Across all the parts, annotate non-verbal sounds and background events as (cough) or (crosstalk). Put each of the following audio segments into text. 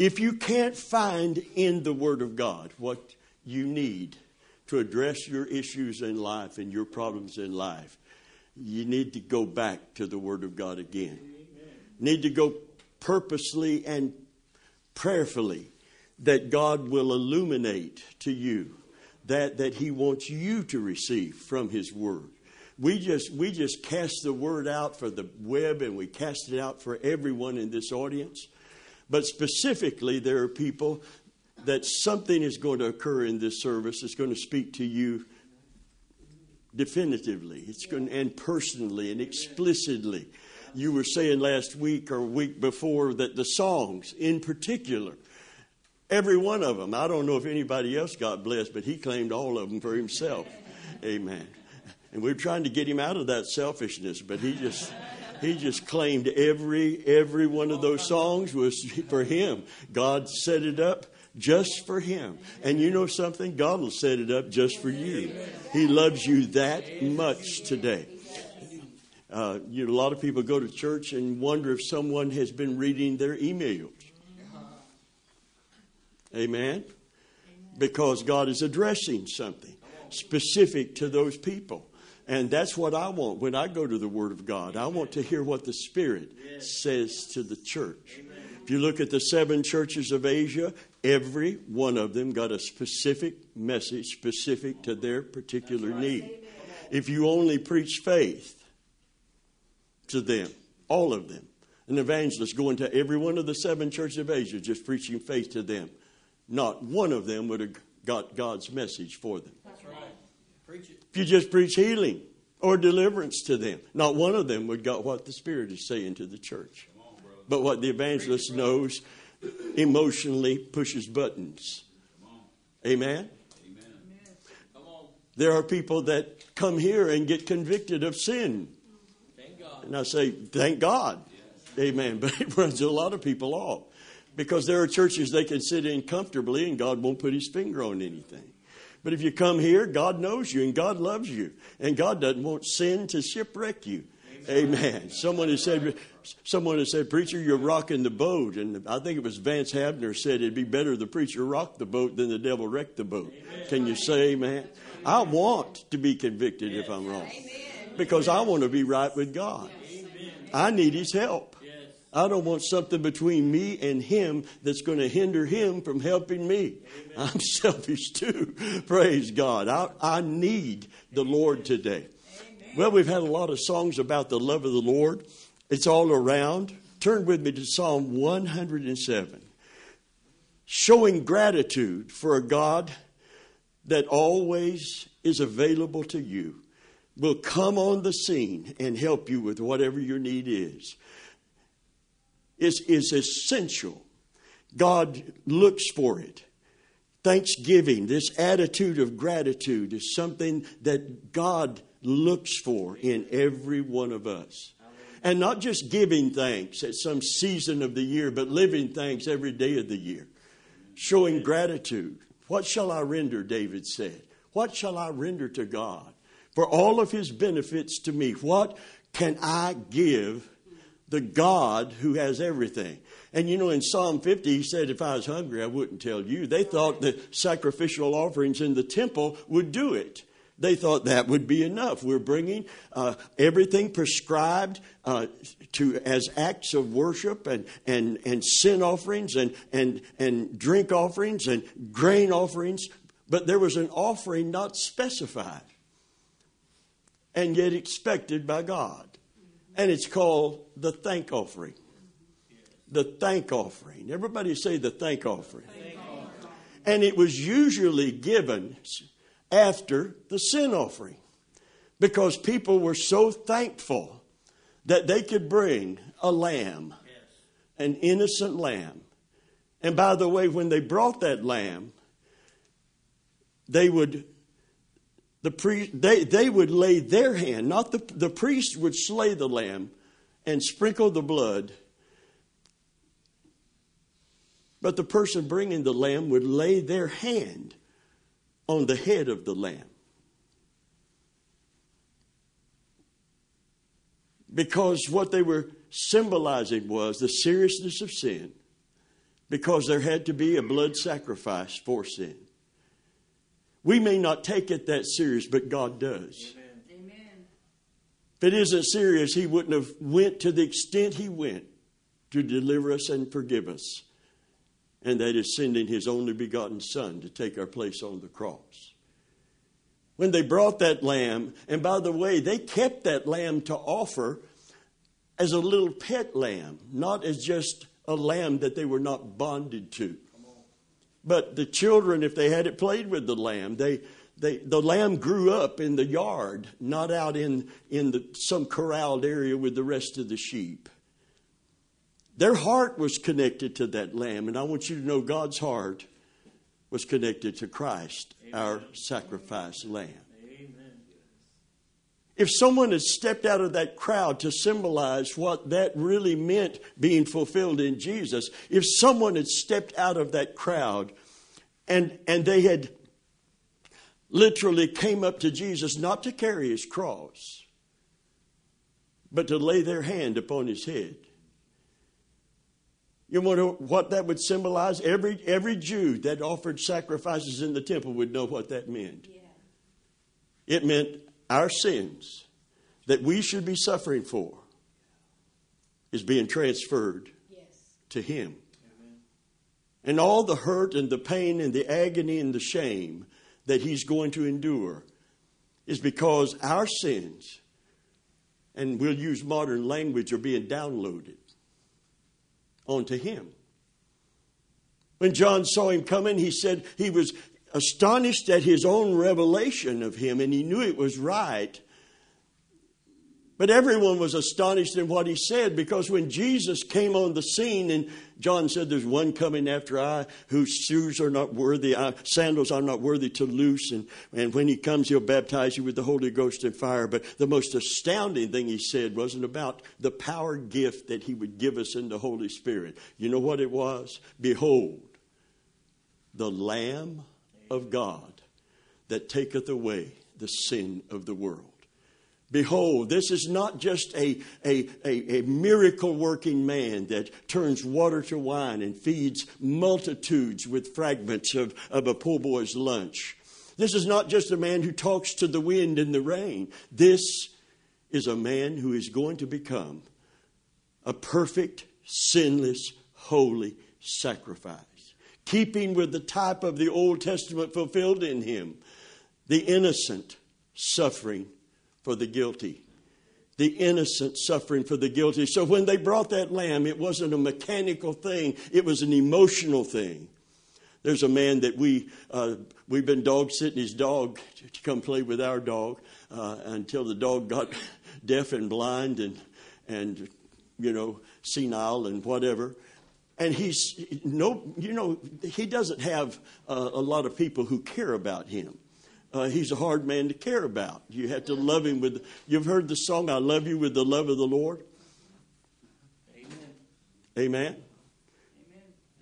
If you can't find in the Word of God what you need to address your issues in life and your problems in life, you need to go back to the Word of God again. Amen. Need to go purposely and prayerfully that God will illuminate to you that that He wants you to receive from His Word. We just we just cast the word out for the web and we cast it out for everyone in this audience. But specifically, there are people that something is going to occur in this service that's going to speak to you definitively. It's going to, and personally and explicitly. You were saying last week or week before that the songs, in particular, every one of them. I don't know if anybody else got blessed, but he claimed all of them for himself. Amen. And we are trying to get him out of that selfishness, but he just he just claimed every every one of those songs was for him. God set it up just for him. And you know something? God will set it up just for you. He loves you that much today. Uh, you know, a lot of people go to church and wonder if someone has been reading their emails. Amen? Because God is addressing something specific to those people. And that's what I want when I go to the Word of God. I want to hear what the Spirit says to the church. If you look at the seven churches of Asia, every one of them got a specific message specific to their particular need. If you only preach faith to them, all of them, an evangelist going to every one of the seven churches of Asia just preaching faith to them, not one of them would have got God's message for them. That's right. Preach it. If you just preach healing or deliverance to them, not one of them would got what the Spirit is saying to the church. On, but what the evangelist knows emotionally pushes buttons. Amen? Amen. There are people that come here and get convicted of sin. And I say, thank God. Yes. Amen. (laughs) But it runs a lot of people off. Because there are churches they can sit in comfortably and God won't put his finger on anything. But if you come here, God knows you and God loves you. And God doesn't want sin to shipwreck you. Amen. Someone has said, someone has said, preacher, you're rocking the boat. And I think it was Vance Havner said it'd be better the preacher rock the boat than the devil wreck the boat. Amen. Can you say amen? I want to be convicted if I'm wrong. Because I want to be right with God. I need his help. I don't want something between me and him that's going to hinder him from helping me. Amen. I'm (laughs) selfish too. Praise God. I, I need the Lord today. Amen. Well, we've had a lot of songs about the love of the Lord. It's all around. Turn with me to Psalm 107. Showing gratitude for a God that always is available to you, will come on the scene and help you with whatever your need is is, is essential. God looks for it. Thanksgiving, this attitude of gratitude, is something that God looks for in every one of us. And not just giving thanks at some season of the year, but living thanks every day of the year. Showing gratitude. What shall I render, David said? What shall I render to God for all of his benefits to me? What can I give the God who has everything. And you know, in Psalm 50, he said, If I was hungry, I wouldn't tell you. They thought the sacrificial offerings in the temple would do it. They thought that would be enough. We're bringing uh, everything prescribed uh, to as acts of worship and, and, and sin offerings and, and, and drink offerings and grain offerings, but there was an offering not specified and yet expected by God and it's called the thank offering. The thank offering. Everybody say the thank offering. And it was usually given after the sin offering because people were so thankful that they could bring a lamb, an innocent lamb. And by the way, when they brought that lamb, they would the priest, they, they would lay their hand, not the, the priest would slay the lamb and sprinkle the blood. But the person bringing the lamb would lay their hand on the head of the lamb. Because what they were symbolizing was the seriousness of sin, because there had to be a blood sacrifice for sin. We may not take it that serious, but God does. Amen. If it isn't serious, He wouldn't have went to the extent He went to deliver us and forgive us. And that is sending His only begotten Son to take our place on the cross. When they brought that lamb, and by the way, they kept that lamb to offer as a little pet lamb, not as just a lamb that they were not bonded to. But the children, if they had it played with the lamb, they, they, the lamb grew up in the yard, not out in, in the, some corralled area with the rest of the sheep. Their heart was connected to that lamb, and I want you to know God's heart was connected to Christ, Amen. our sacrifice lamb. If someone had stepped out of that crowd to symbolize what that really meant being fulfilled in Jesus, if someone had stepped out of that crowd and, and they had literally came up to Jesus not to carry his cross, but to lay their hand upon his head. You wonder what that would symbolize? Every, every Jew that offered sacrifices in the temple would know what that meant. Yeah. It meant our sins that we should be suffering for is being transferred yes. to Him. Amen. And all the hurt and the pain and the agony and the shame that He's going to endure is because our sins, and we'll use modern language, are being downloaded onto Him. When John saw him coming, he said he was astonished at his own revelation of him, and he knew it was right. But everyone was astonished in what he said because when Jesus came on the scene, and John said, There's one coming after I whose shoes are not worthy, uh, sandals are not worthy to loose. And, and when he comes, he'll baptize you with the Holy Ghost and fire. But the most astounding thing he said wasn't about the power gift that he would give us in the Holy Spirit. You know what it was? Behold, the Lamb of God that taketh away the sin of the world. Behold, this is not just a, a, a, a, miracle working man that turns water to wine and feeds multitudes with fragments of, of a poor boy's lunch. This is not just a man who talks to the wind and the rain. This is a man who is going to become a perfect, sinless, holy sacrifice keeping with the type of the Old Testament fulfilled in him the innocent suffering for the guilty. The innocent suffering for the guilty. So when they brought that lamb, it wasn't a mechanical thing, it was an emotional thing. There's a man that we, uh, we've been dog sitting his dog to come play with our dog uh, until the dog got (laughs) deaf and blind and, and, you know, senile and whatever and he's no, you know, he doesn't have uh, a lot of people who care about him. Uh, he's a hard man to care about. You have to love him with. You've heard the song "I Love You with the Love of the Lord." Amen. Amen. Amen.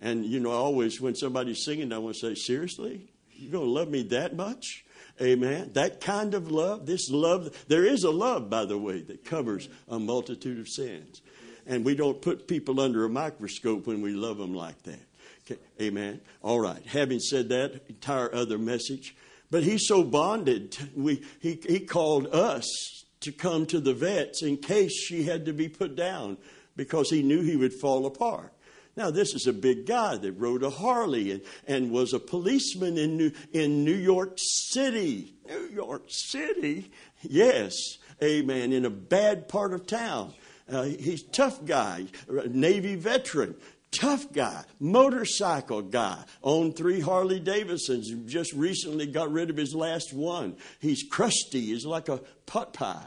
And you know, always when somebody's singing, I want to say, "Seriously, you're going to love me that much?" Amen. That kind of love, this love, there is a love, by the way, that covers a multitude of sins. And we don't put people under a microscope when we love them like that. Okay. Amen. All right. Having said that, entire other message. But he's so bonded. We, he, he called us to come to the vets in case she had to be put down because he knew he would fall apart. Now, this is a big guy that rode a Harley and, and was a policeman in New, in New York City. New York City? Yes, amen, in a bad part of town. Uh, he's tough guy, Navy veteran, tough guy, motorcycle guy, owned three Harley Davidsons, just recently got rid of his last one. He's crusty, he's like a pot pie.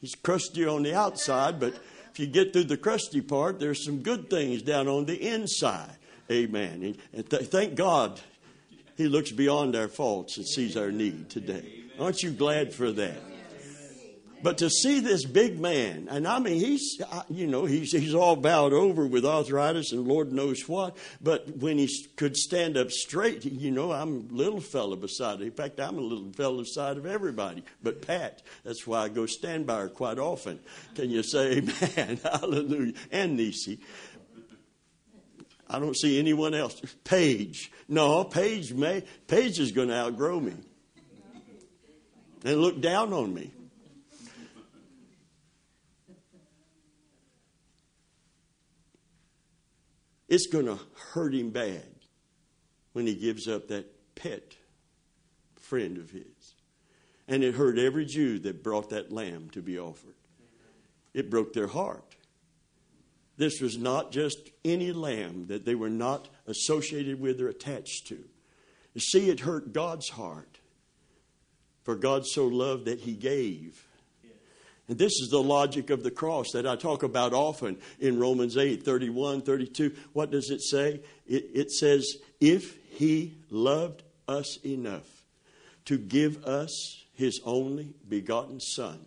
He's crusty on the outside, but if you get through the crusty part, there's some good things down on the inside. Amen. And th- thank God he looks beyond our faults and sees our need today. Aren't you glad for that? But to see this big man, and I mean, he's, you know, he's, he's all bowed over with arthritis and Lord knows what. But when he could stand up straight, you know, I'm a little fella beside him. In fact, I'm a little fella beside of everybody. But Pat, that's why I go stand by her quite often. Can you say amen? (laughs) Hallelujah. And Nisi. I don't see anyone else. Paige. No, Paige may Paige is going to outgrow me. And look down on me. It's going to hurt him bad when he gives up that pet friend of his. And it hurt every Jew that brought that lamb to be offered. It broke their heart. This was not just any lamb that they were not associated with or attached to. You see, it hurt God's heart. For God so loved that he gave. And this is the logic of the cross that I talk about often in Romans 8 31, 32. What does it say? It, it says, If he loved us enough to give us his only begotten Son,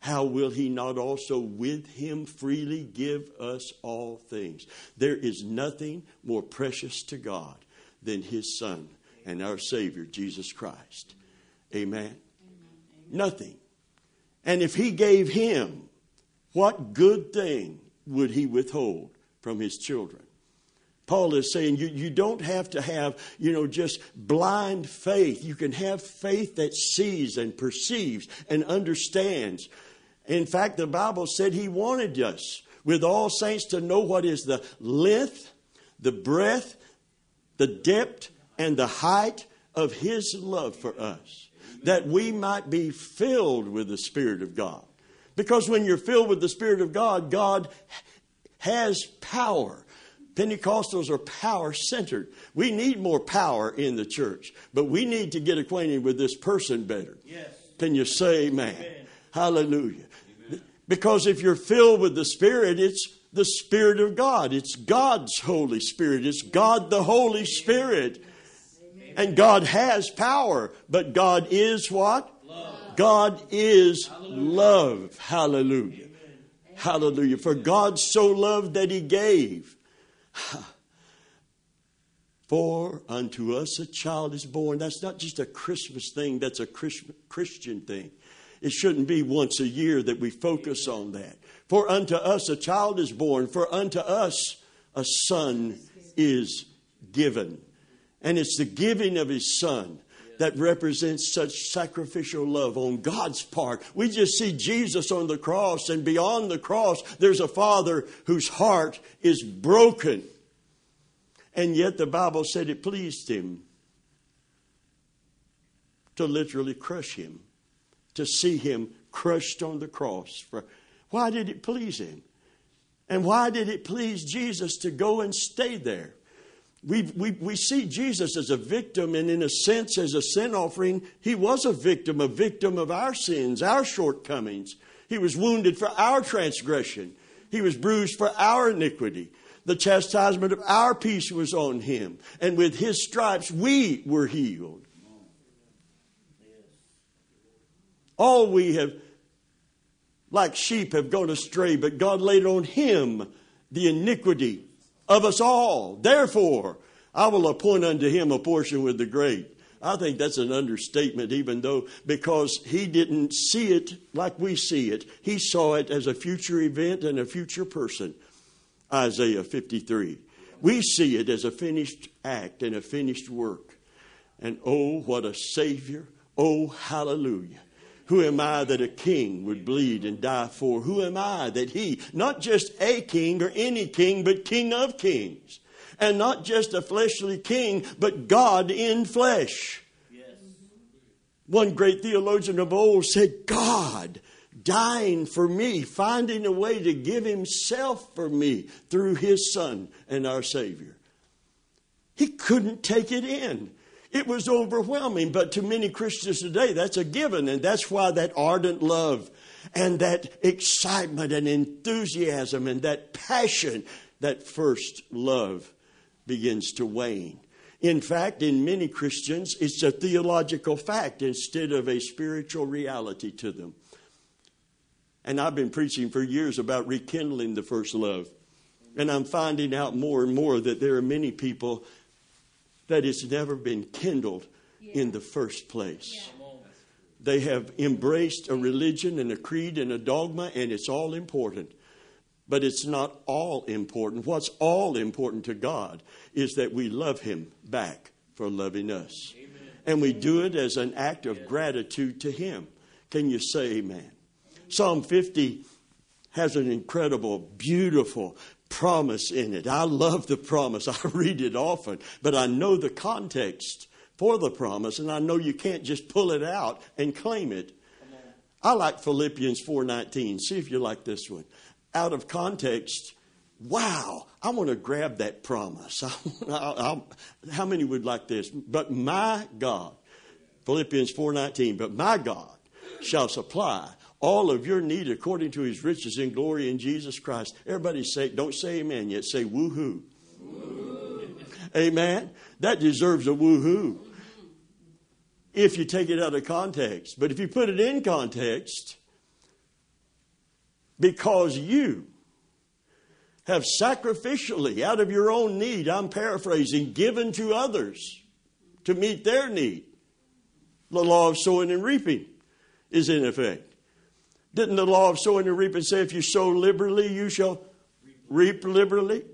how will he not also with him freely give us all things? There is nothing more precious to God than his Son and our Savior, Jesus Christ. Amen. Amen. Nothing. And if he gave him, what good thing would he withhold from his children? Paul is saying you, you don't have to have, you know, just blind faith. You can have faith that sees and perceives and understands. In fact, the Bible said he wanted us, with all saints, to know what is the length, the breadth, the depth, and the height of his love for us, that we might be filled with the Spirit of God. Because when you're filled with the Spirit of God, God has power. Pentecostals are power centered. We need more power in the church, but we need to get acquainted with this person better. Yes. Can you say amen? amen. Hallelujah. Amen. Because if you're filled with the Spirit, it's the Spirit of God. It's God's Holy Spirit. It's God the Holy Spirit. Amen. And God has power, but God is what? Love. God is Hallelujah. love. Hallelujah. Hallelujah. For God so loved that He gave. (sighs) For unto us a child is born. That's not just a Christmas thing, that's a Christian thing. It shouldn't be once a year that we focus on that. For unto us a child is born, for unto us a son is given. And it's the giving of his son that represents such sacrificial love on God's part. We just see Jesus on the cross, and beyond the cross, there's a father whose heart is broken. And yet the Bible said it pleased him to literally crush him, to see him crushed on the cross. Why did it please him? And why did it please Jesus to go and stay there? We, we, we see Jesus as a victim, and in a sense, as a sin offering, he was a victim, a victim of our sins, our shortcomings. He was wounded for our transgression, he was bruised for our iniquity. The chastisement of our peace was on him, and with his stripes we were healed. All we have, like sheep, have gone astray, but God laid on him the iniquity of us all. Therefore, I will appoint unto him a portion with the great. I think that's an understatement, even though, because he didn't see it like we see it. He saw it as a future event and a future person. Isaiah 53. We see it as a finished act and a finished work. And oh, what a Savior. Oh, hallelujah. Who am I that a king would bleed and die for? Who am I that he, not just a king or any king, but king of kings? And not just a fleshly king, but God in flesh. Yes. One great theologian of old said, God dying for me, finding a way to give himself for me through his Son and our Savior. He couldn't take it in. It was overwhelming, but to many Christians today, that's a given, and that's why that ardent love and that excitement and enthusiasm and that passion, that first love begins to wane. In fact, in many Christians, it's a theological fact instead of a spiritual reality to them. And I've been preaching for years about rekindling the first love. And I'm finding out more and more that there are many people that has never been kindled yeah. in the first place. Yeah. They have embraced a religion and a creed and a dogma, and it's all important. but it's not all important. What's all important to God is that we love Him back for loving us. Amen. And we do it as an act of gratitude to Him. Can you say amen? amen? Psalm 50 has an incredible, beautiful promise in it. I love the promise. (laughs) I read it often, but I know the context for the promise, and I know you can't just pull it out and claim it. I like Philippians 4:19. See if you like this one. Out of context, wow, I want to grab that promise. (laughs) I, I, I, how many would like this? But my God, Philippians 4:19, but my God shall supply all of your need according to his riches in glory in Jesus Christ. Everybody say, don't say amen yet, say woohoo. Woo. Amen. That deserves a woohoo if you take it out of context. But if you put it in context, because you have sacrificially, out of your own need, I'm paraphrasing, given to others to meet their need, the law of sowing and reaping is in effect. Didn't the law of sowing and reaping say if you sow liberally, you shall reap liberally?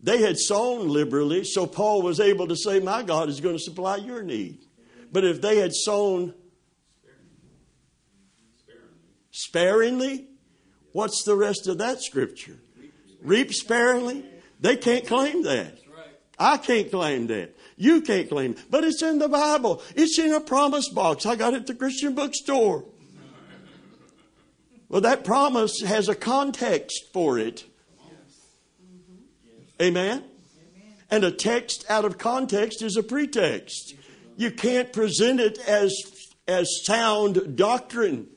They had sown liberally, so Paul was able to say, My God is going to supply your need. But if they had sown sparingly, what's the rest of that scripture? Reap sparingly? They can't claim that. I can't claim that. You can't claim it. But it's in the Bible. It's in a promise box. I got it at the Christian bookstore. Well, that promise has a context for it. Amen? And a text out of context is a pretext. You can't present it as, as sound doctrine.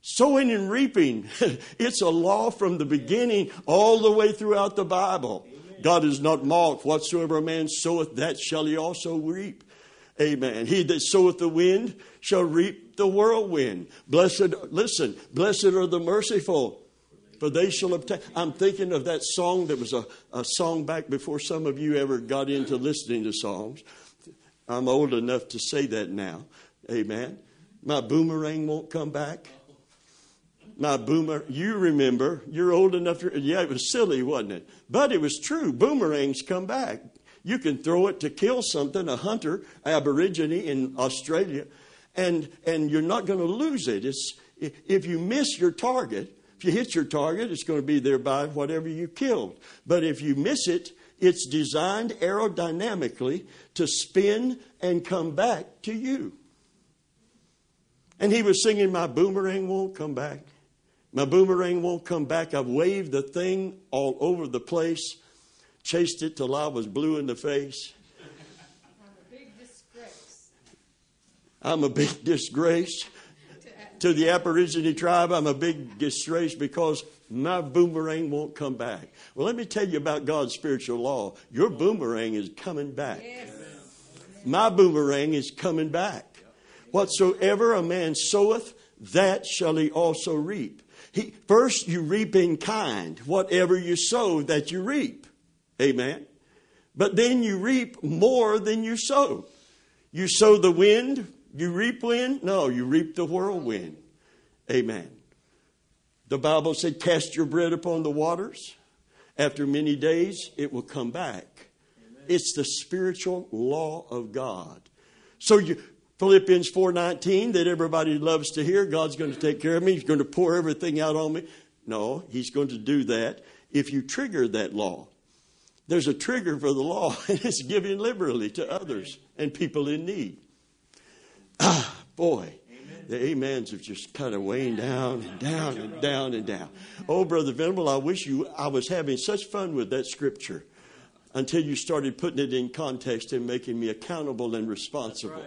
Sowing and reaping, (laughs) it's a law from the beginning all the way throughout the Bible. God is not mocked. Whatsoever a man soweth, that shall he also reap. Amen. He that soweth the wind shall reap the whirlwind. Blessed, listen, blessed are the merciful, for they shall obtain. I'm thinking of that song that was a, a song back before some of you ever got into listening to songs. I'm old enough to say that now. Amen. My boomerang won't come back. My boomer, you remember, you're old enough yeah, it was silly, wasn't it? But it was true. Boomerangs come back. You can throw it to kill something, a hunter, aborigine in Australia, and, and you're not going to lose it. It's, if you miss your target, if you hit your target, it's going to be there by whatever you killed. But if you miss it, it's designed aerodynamically to spin and come back to you. And he was singing, My boomerang won't come back. My boomerang won't come back. I've waved the thing all over the place chased it till I was blue in the face. I'm a big disgrace. I'm a big disgrace to the Aborigine tribe. I'm a big disgrace because my boomerang won't come back. Well, let me tell you about God's spiritual law. Your boomerang is coming back. Yes. My boomerang is coming back. Whatsoever a man soweth, that shall he also reap. He, first, you reap in kind. Whatever you sow, that you reap. Amen. But then you reap more than you sow. You sow the wind, you reap wind? No, you reap the whirlwind. Amen. The Bible said, Cast your bread upon the waters. After many days, it will come back. Amen. It's the spiritual law of God. So you, Philippians 4:19 that everybody loves to hear, God's going to take care of me. He's going to pour everything out on me. No, he's going to do that if you trigger that law. There's a trigger for the law, (laughs) and it's giving liberally to others and people in need. Ah, boy, the amens have just kind of weighing down and down and down and down. Oh, Brother Venable, I wish you, I was having such fun with that scripture until you started putting it in context and making me accountable and responsible.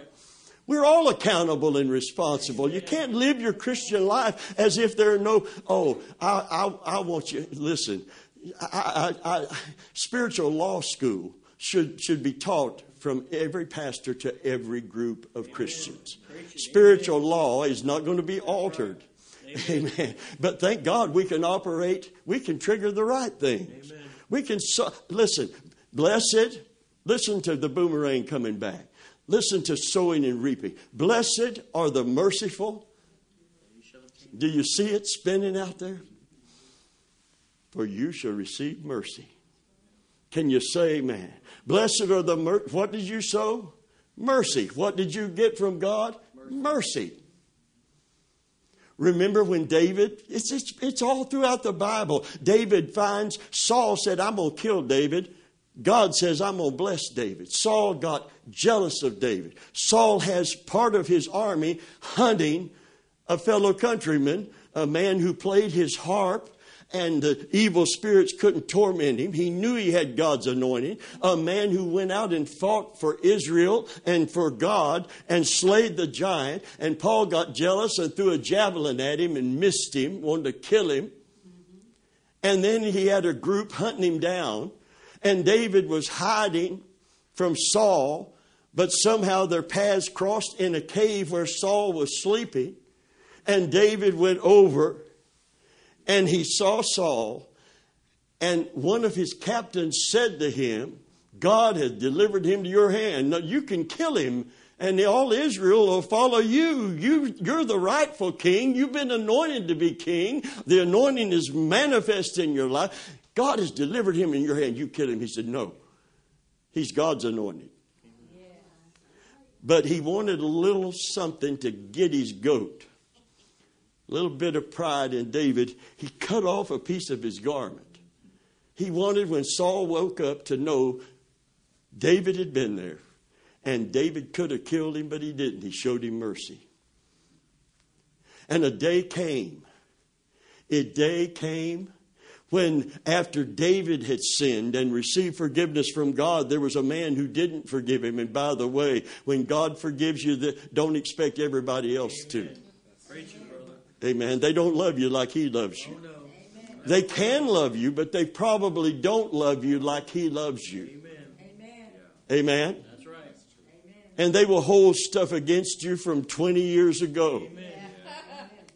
We're all accountable and responsible. You can't live your Christian life as if there are no, oh, I, I, I want you, listen, I, I, spiritual law school should, should be taught from every pastor to every group of Christians. Spiritual law is not going to be altered. Amen. But thank God we can operate, we can trigger the right things. We can, so, listen, blessed, listen to the boomerang coming back. Listen to sowing and reaping. Blessed are the merciful. Do you see it spinning out there? for you shall receive mercy. Can you say amen? Blessed are the mer- what did you sow? Mercy. What did you get from God? Mercy. mercy. Remember when David, it's, it's, it's all throughout the Bible. David finds, Saul said, I'm going to kill David. God says, I'm going to bless David. Saul got jealous of David. Saul has part of his army hunting a fellow countryman, a man who played his harp and the evil spirits couldn't torment him. He knew he had God's anointing. A man who went out and fought for Israel and for God and slayed the giant. And Paul got jealous and threw a javelin at him and missed him, wanted to kill him. And then he had a group hunting him down. And David was hiding from Saul, but somehow their paths crossed in a cave where Saul was sleeping. And David went over and he saw Saul, and one of his captains said to him, God has delivered him to your hand. Now you can kill him, and all Israel will follow you. you. You're the rightful king. You've been anointed to be king. The anointing is manifest in your life. God has delivered him in your hand. You kill him. He said, No. He's God's anointed. But he wanted a little something to get his goat little bit of pride in David, he cut off a piece of his garment. He wanted, when Saul woke up, to know David had been there. And David could have killed him, but he didn't. He showed him mercy. And a day came. A day came when, after David had sinned and received forgiveness from God, there was a man who didn't forgive him. And by the way, when God forgives you, don't expect everybody else to. Amen. They don't love you like He loves you. They can love you, but they probably don't love you like He loves you. Amen. Amen. That's right. And they will hold stuff against you from 20 years ago. Amen.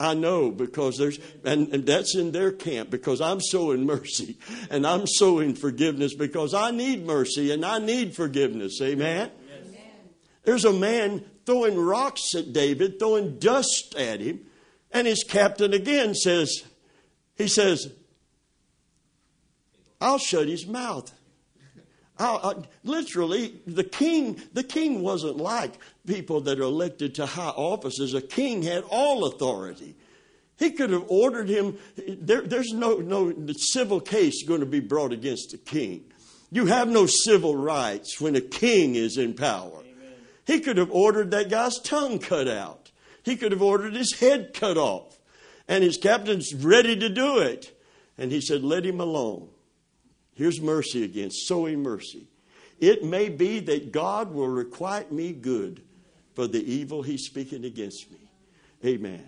I know because there's, and, and that's in their camp because I'm sowing mercy and I'm sowing forgiveness because I need mercy and I need forgiveness. Amen. Yes. There's a man throwing rocks at David, throwing dust at him. And his captain again says, he says, I'll shut his mouth. I, literally, the king, the king wasn't like people that are elected to high offices. A king had all authority. He could have ordered him. There, there's no, no civil case going to be brought against a king. You have no civil rights when a king is in power. Amen. He could have ordered that guy's tongue cut out. He could have ordered his head cut off. And his captain's ready to do it. And he said, Let him alone. Here's mercy again, sowing mercy. It may be that God will requite me good for the evil he's speaking against me. Amen.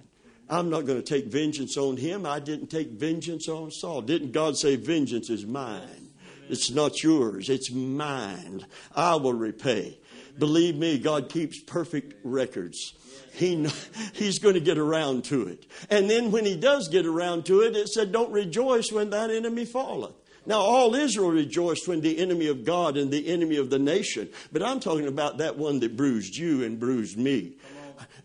I'm not going to take vengeance on him. I didn't take vengeance on Saul. Didn't God say, Vengeance is mine? It's not yours, it's mine. I will repay. Believe me, God keeps perfect records he, he's going to get around to it. And then when he does get around to it, it said, Don't rejoice when that enemy falleth. Now, all Israel rejoiced when the enemy of God and the enemy of the nation. But I'm talking about that one that bruised you and bruised me.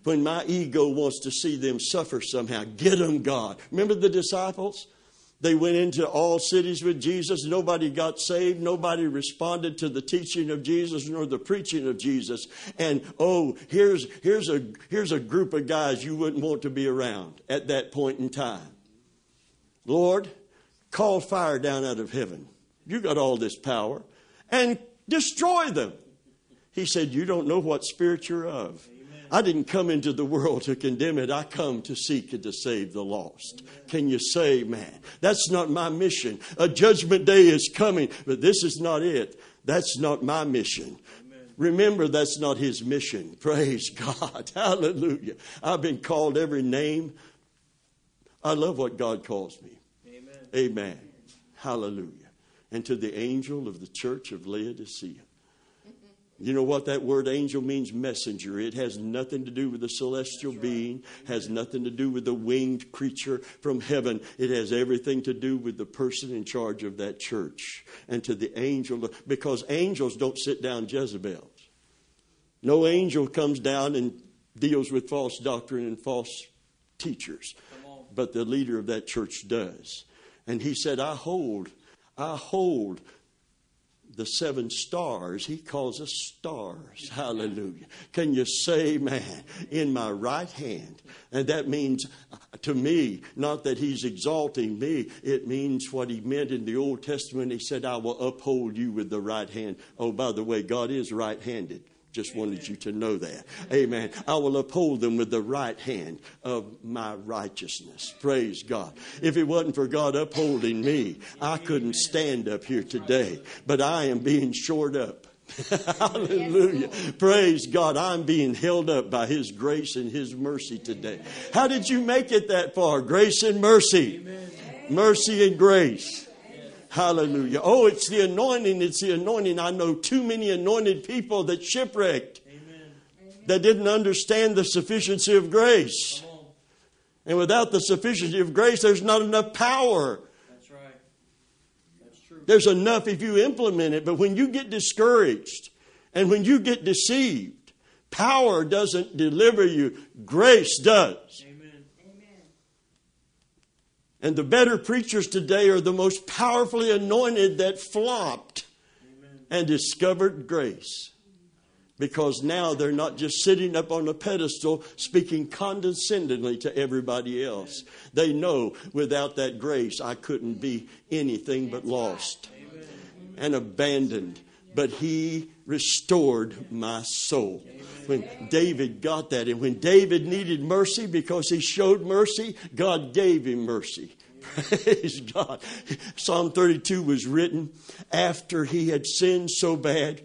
When my ego wants to see them suffer somehow, get them, God. Remember the disciples? They went into all cities with Jesus. Nobody got saved. Nobody responded to the teaching of Jesus nor the preaching of Jesus. And oh, here's, here's, a, here's a group of guys you wouldn't want to be around at that point in time. Lord, call fire down out of heaven. You got all this power. And destroy them. He said, You don't know what spirit you're of. I didn't come into the world to condemn it. I come to seek and to save the lost. Can you say, man? That's not my mission. A judgment day is coming, but this is not it. That's not my mission. Remember, that's not his mission. Praise God. (laughs) Hallelujah. I've been called every name. I love what God calls me. Amen. Amen. Hallelujah. And to the angel of the church of Laodicea. You know what that word angel means? Messenger. It has nothing to do with the celestial right. being, has nothing to do with the winged creature from heaven. It has everything to do with the person in charge of that church. And to the angel, because angels don't sit down Jezebels. No angel comes down and deals with false doctrine and false teachers, but the leader of that church does. And he said, I hold, I hold the seven stars. He calls us stars. Hallelujah. Can you say, man, in my right hand? And that means uh, to me, not that he's exalting me, it means what he meant in the Old Testament. He said, I will uphold you with the right hand. Oh, by the way, God is right handed. Just wanted you to know that. Amen. I will uphold them with the right hand of my righteousness. Praise God. If it wasn't for God upholding me, I couldn't stand up here today. But I am being shored up. (laughs) Hallelujah. Praise God. I'm being held up by His grace and His mercy today. How did you make it that far? Grace and mercy. Mercy and grace. Hallelujah. Oh, it's the anointing. It's the anointing. I know too many anointed people that shipwrecked, Amen. that didn't understand the sufficiency of grace. And without the sufficiency of grace, there's not enough power. That's right. That's true. There's enough if you implement it. But when you get discouraged and when you get deceived, power doesn't deliver you, grace does. And the better preachers today are the most powerfully anointed that flopped Amen. and discovered grace. Because now they're not just sitting up on a pedestal speaking condescendingly to everybody else. They know without that grace, I couldn't be anything but lost and abandoned. But He restored my soul when David got that. And when David needed mercy because he showed mercy, God gave him mercy. Praise God. Psalm 32 was written after he had sinned so bad.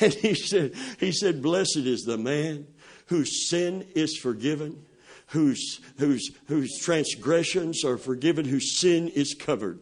And he said, he said, Blessed is the man whose sin is forgiven, whose, whose, whose transgressions are forgiven, whose sin is covered.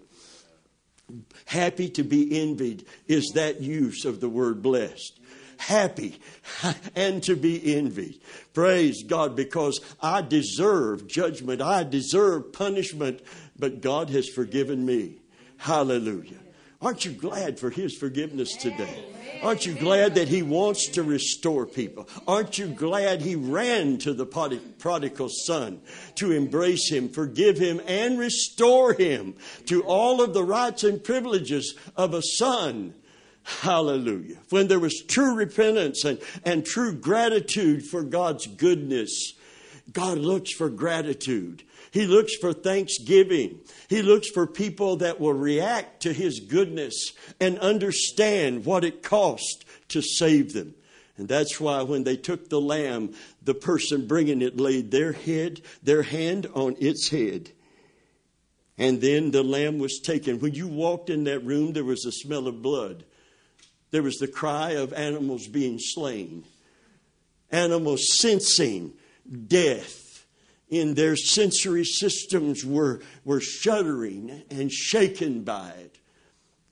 Happy to be envied is that use of the word blessed happy (laughs) and to be envied. Praise God, because I deserve judgment, I deserve punishment, but God has forgiven me. Hallelujah. Aren't you glad for His forgiveness today? Aren't you glad that He wants to restore people? Aren't you glad He ran to the prodigal son to embrace him, forgive him, and restore him to all of the rights and privileges of a son? Hallelujah. When there was true repentance and, and true gratitude for God's goodness, God looks for gratitude. He looks for thanksgiving. He looks for people that will react to His goodness and understand what it cost to save them. And that's why when they took the lamb, the person bringing it laid their head, their hand on its head. And then the lamb was taken. When you walked in that room, there was a smell of blood. There was the cry of animals being slain, animals sensing death in their sensory systems were, were shuddering and shaken by it.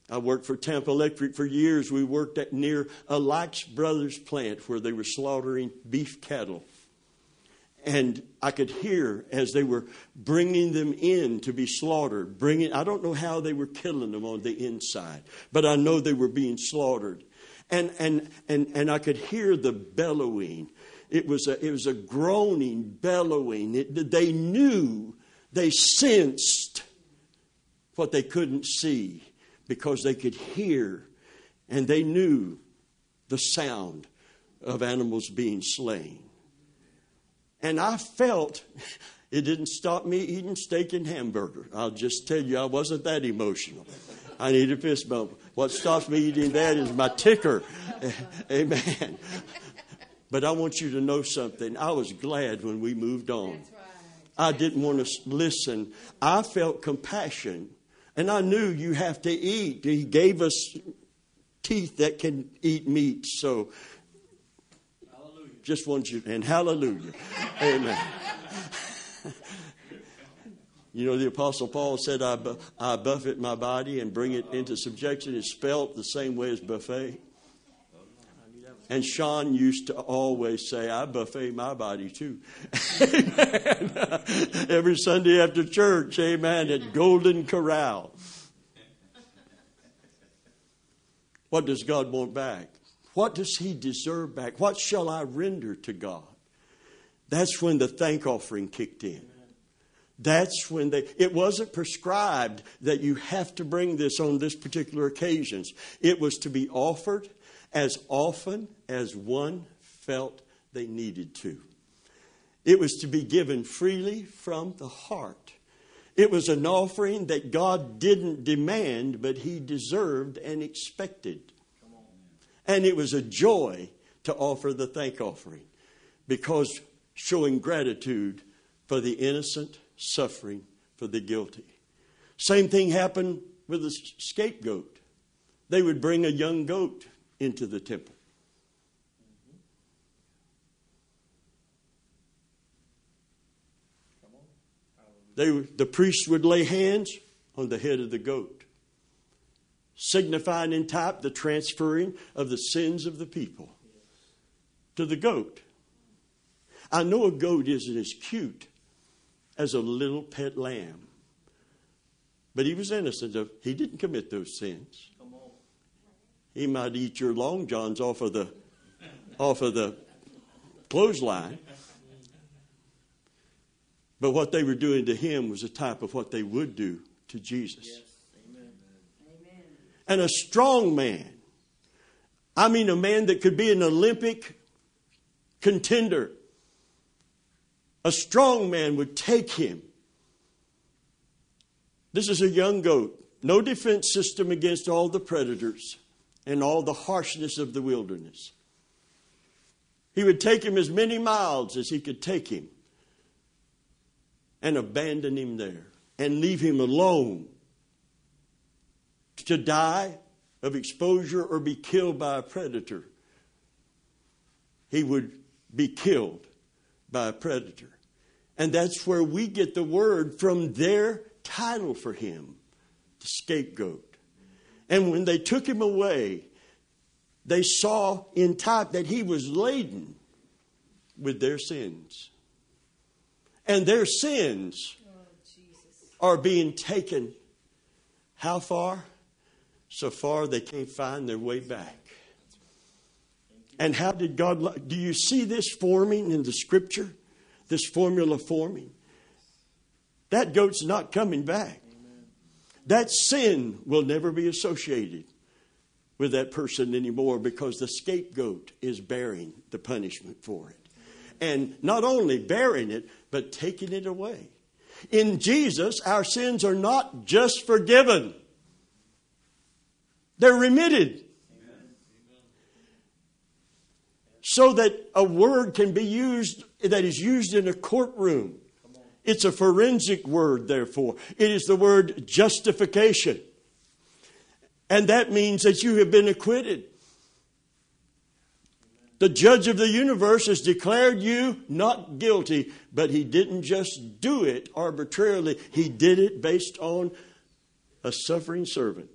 I worked for Tampa Electric for years. We worked at near a Lykes Brothers plant where they were slaughtering beef cattle. And I could hear as they were bringing them in to be slaughtered, bringing, I don't know how they were killing them on the inside, but I know they were being slaughtered. And, and, and, and I could hear the bellowing. It was a, it was a groaning, bellowing. It, they knew, they sensed what they couldn't see because they could hear and they knew the sound of animals being slain. And I felt it didn't stop me eating steak and hamburger. I'll just tell you, I wasn't that emotional. I need a fist bump. What stops me eating that is my ticker. (laughs) Amen. But I want you to know something. I was glad when we moved on. I didn't want to listen. I felt compassion. And I knew you have to eat. He gave us teeth that can eat meat. So hallelujah. just want you, and hallelujah. Amen. you know, the Apostle Paul said, I, bu- I buffet my body and bring it into subjection. It's spelt the same way as buffet. And Sean used to always say, I buffet my body too. amen. (laughs) Every Sunday after church, amen, at Golden Corral. What does God want back? What does he deserve back? What shall I render to God? That's when the thank offering kicked in. That's when they, it wasn't prescribed that you have to bring this on this particular occasions. It was to be offered as often as one felt they needed to. It was to be given freely from the heart. It was an offering that God didn't demand, but He deserved and expected. And it was a joy to offer the thank offering because showing gratitude for the innocent, suffering for the guilty. Same thing happened with the scapegoat. They would bring a young goat into the temple. They, the priest would lay hands on the head of the goat, signifying in type the transferring of the sins of the people to the goat. I know a goat isn't as cute as a little pet lamb. But he was innocent of he didn't commit those sins. He might eat your long johns off of the off of the clothesline. But what they were doing to him was a type of what they would do to Jesus. Yes. Amen. And a strong man. I mean, a man that could be an Olympic contender a strong man would take him. This is a young goat, no defense system against all the predators and all the harshness of the wilderness. He would take him as many miles as he could take him and abandon him there and leave him alone to die of exposure or be killed by a predator. He would be killed by a predator. And that's where we get the word from their title for him, the scapegoat. And when they took him away, they saw in type that he was laden with their sins. And their sins are being taken how far? So far they can't find their way back. And how did God, do you see this forming in the scripture? this formula forming. That goat's not coming back. That sin will never be associated with that person anymore because the scapegoat is bearing the punishment for it. And not only bearing it, but taking it away. In Jesus, our sins are not just forgiven, they're remitted. So that a word can be used that is used in a courtroom. It's a forensic word, therefore. It is the word justification. And that means that you have been acquitted. The judge of the universe has declared you not guilty, but he didn't just do it arbitrarily. He did it based on a suffering servant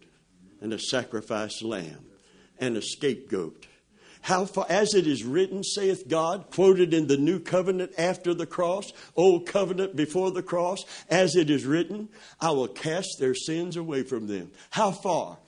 and a sacrificed lamb and a scapegoat. How far, as it is written, saith God, quoted in the new covenant after the cross, old covenant before the cross, as it is written, I will cast their sins away from them. How far?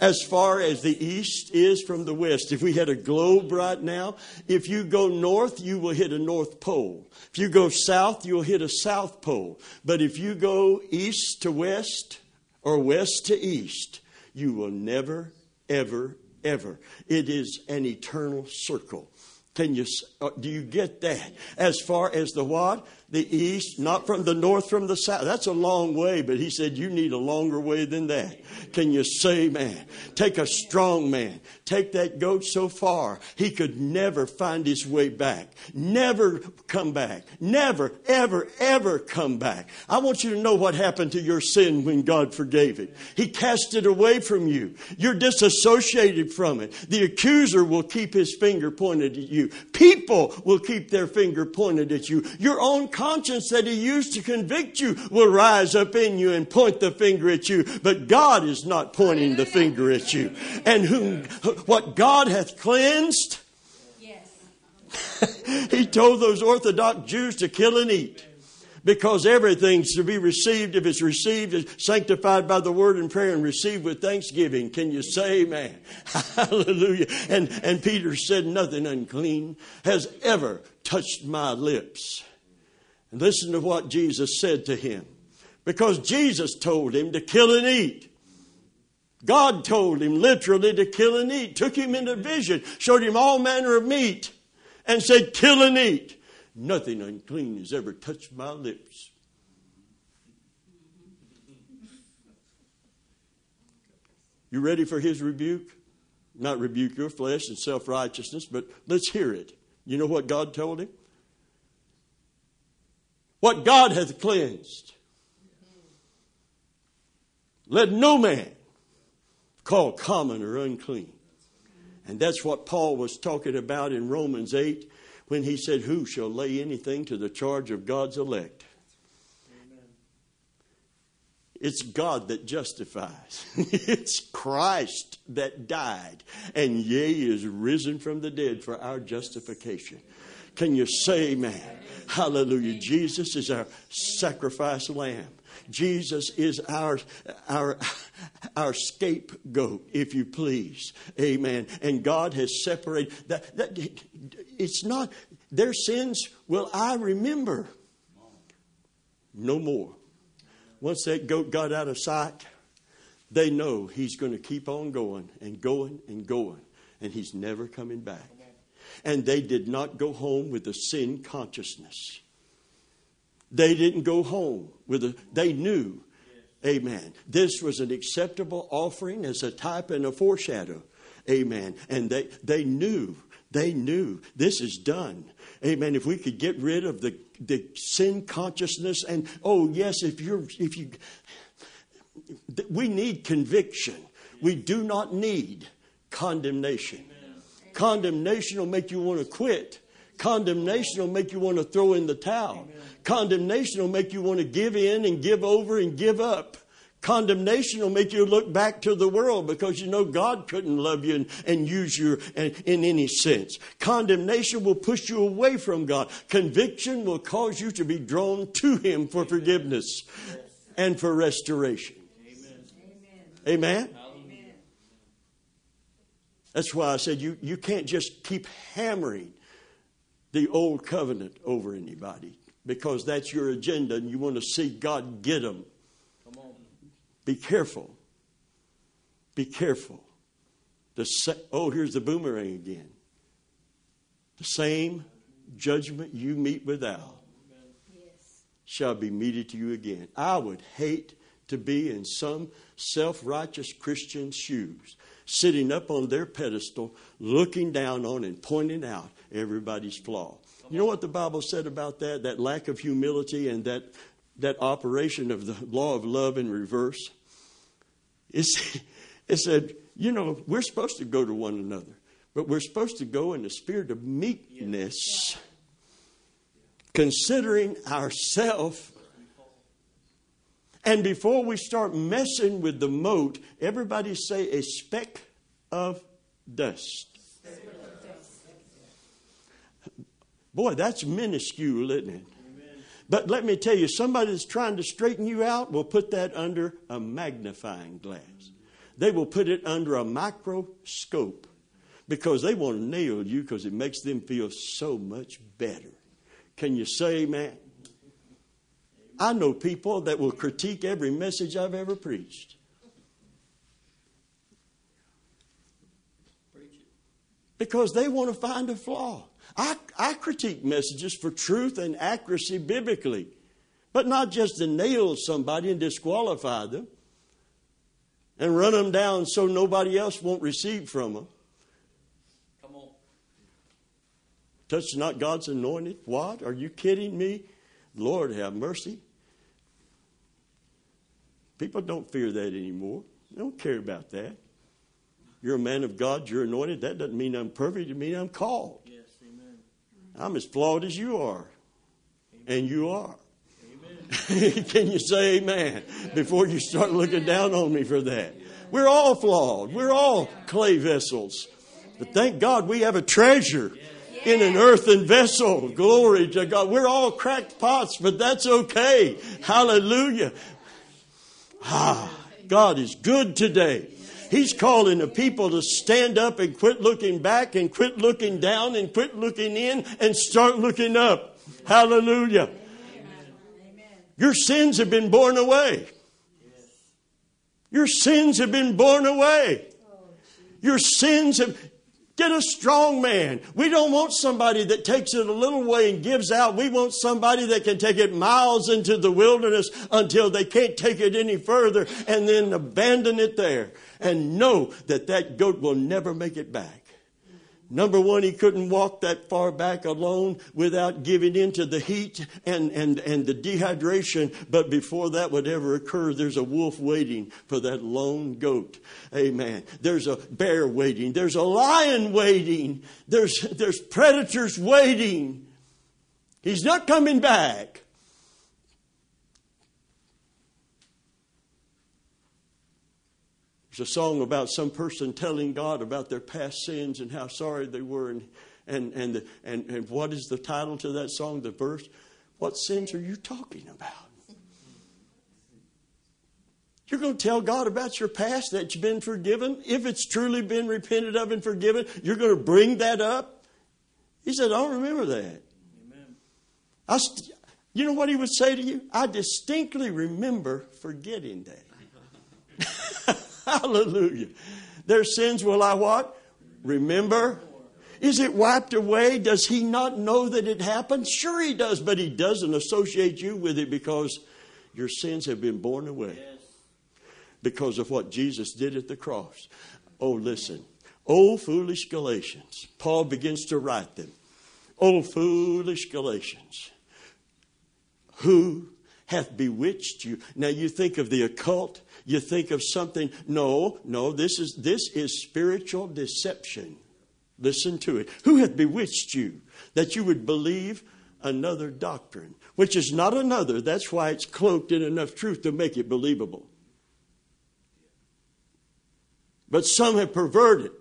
As far as the east is from the west. If we had a globe right now, if you go north, you will hit a north pole. If you go south, you'll hit a south pole. But if you go east to west or west to east, you will never, ever, ever. It is an eternal circle. Can you, uh, do you get that? As far as the what? The east, not from the north, from the south. That's a long way, but he said you need a longer way than that. Can you say, man? Take a strong man. Take that goat so far, he could never find his way back. Never come back. Never, ever, ever come back. I want you to know what happened to your sin when God forgave it. He cast it away from you. You're disassociated from it. The accuser will keep his finger pointed at you. People will keep their finger pointed at you. Your own conscience that he used to convict you will rise up in you and point the finger at you. But God is not pointing the finger at you. And whom, what God hath cleansed, yes. (laughs) he told those Orthodox Jews to kill and eat because everything's to be received. If it's received, it's sanctified by the word and prayer and received with thanksgiving. Can you say amen? (laughs) Hallelujah. And, and Peter said, Nothing unclean has ever touched my lips. And listen to what Jesus said to him. Because Jesus told him to kill and eat. God told him literally to kill and eat, took him into vision, showed him all manner of meat, and said, Kill and eat. Nothing unclean has ever touched my lips. You ready for his rebuke? Not rebuke your flesh and self righteousness, but let's hear it. You know what God told him? What God hath cleansed, let no man call common or unclean. And that's what Paul was talking about in Romans 8 when he said, Who shall lay anything to the charge of God's elect? Amen. It's God that justifies. (laughs) it's Christ that died and yea is risen from the dead for our justification. Can you say amen? Hallelujah. Jesus is our sacrifice lamb. Jesus is our, our, our scapegoat, if you please. Amen. And God has separated that, that it's not their sins will I remember no more. Once that goat got out of sight, they know he's going to keep on going and going and going, and he's never coming back. And they did not go home with a sin consciousness. They didn't go home with a, they knew, amen. This was an acceptable offering as a type and a foreshadow, amen. And they, they knew, they knew this is done. Amen. If we could get rid of the, the sin consciousness and, oh, yes, if you're, if you, we need conviction. We do not need condemnation. Condemnation will make you want to quit. Condemnation will make you want to throw in the towel. Condemnation will make you want to give in and give over and give up. Condemnation will make you look back to the world because you know God couldn't love you and, and use you in, in any sense. Condemnation will push you away from God. Conviction will cause you to be drawn to Him for forgiveness and for restoration. Amen. Amen? That's why I said you, you can't just keep hammering the old covenant over anybody because that's your agenda and you want to see God get them. Come on. Be careful. Be careful. The sa- oh, here's the boomerang again. The same judgment you meet without yes. shall be meted to you again. I would hate to be in some self righteous Christian shoes, sitting up on their pedestal, looking down on and pointing out everybody's flaw. You know what the Bible said about that? That lack of humility and that, that operation of the law of love in reverse? It's, (laughs) it said, you know, we're supposed to go to one another, but we're supposed to go in the spirit of meekness, considering ourselves. And before we start messing with the mote, everybody say a speck of dust. Boy, that's minuscule, isn't it? But let me tell you, somebody that's trying to straighten you out will put that under a magnifying glass. They will put it under a microscope because they want to nail you because it makes them feel so much better. Can you say amen? I know people that will critique every message I've ever preached. Because they want to find a flaw. I, I critique messages for truth and accuracy biblically, but not just to nail somebody and disqualify them and run them down so nobody else won't receive from them. Come on. Touch not God's anointed. What? Are you kidding me? Lord have mercy. People don't fear that anymore. They don't care about that. You're a man of God, you're anointed. That doesn't mean I'm perfect, it means I'm called. Yes, amen. I'm as flawed as you are. Amen. And you are. (laughs) Can you say amen before you start looking down on me for that? We're all flawed. We're all clay vessels. But thank God we have a treasure in an earthen vessel. Glory to God. We're all cracked pots, but that's okay. Hallelujah. Ah, God is good today. He's calling the people to stand up and quit looking back and quit looking down and quit looking in and start looking up. Hallelujah. Your sins have been borne away. Your sins have been borne away. Your sins have. Get a strong man. We don't want somebody that takes it a little way and gives out. We want somebody that can take it miles into the wilderness until they can't take it any further and then abandon it there and know that that goat will never make it back. Number one, he couldn't walk that far back alone without giving in to the heat and, and, and the dehydration. But before that would ever occur, there's a wolf waiting for that lone goat. Amen. There's a bear waiting. There's a lion waiting. There's, there's predators waiting. He's not coming back. There's a song about some person telling God about their past sins and how sorry they were. And, and, and, and, and what is the title to that song, the verse? What sins are you talking about? You're going to tell God about your past that you've been forgiven? If it's truly been repented of and forgiven, you're going to bring that up? He said, I don't remember that. Amen. I st- you know what he would say to you? I distinctly remember forgetting that. (laughs) Hallelujah. Their sins will I what? Remember? Is it wiped away? Does he not know that it happened? Sure, he does, but he doesn't associate you with it because your sins have been borne away because of what Jesus did at the cross. Oh, listen. Oh, foolish Galatians. Paul begins to write them. Oh, foolish Galatians. Who hath bewitched you? Now you think of the occult you think of something. No, no, this is, this is spiritual deception. Listen to it. Who hath bewitched you that you would believe another doctrine, which is not another? That's why it's cloaked in enough truth to make it believable. But some have perverted.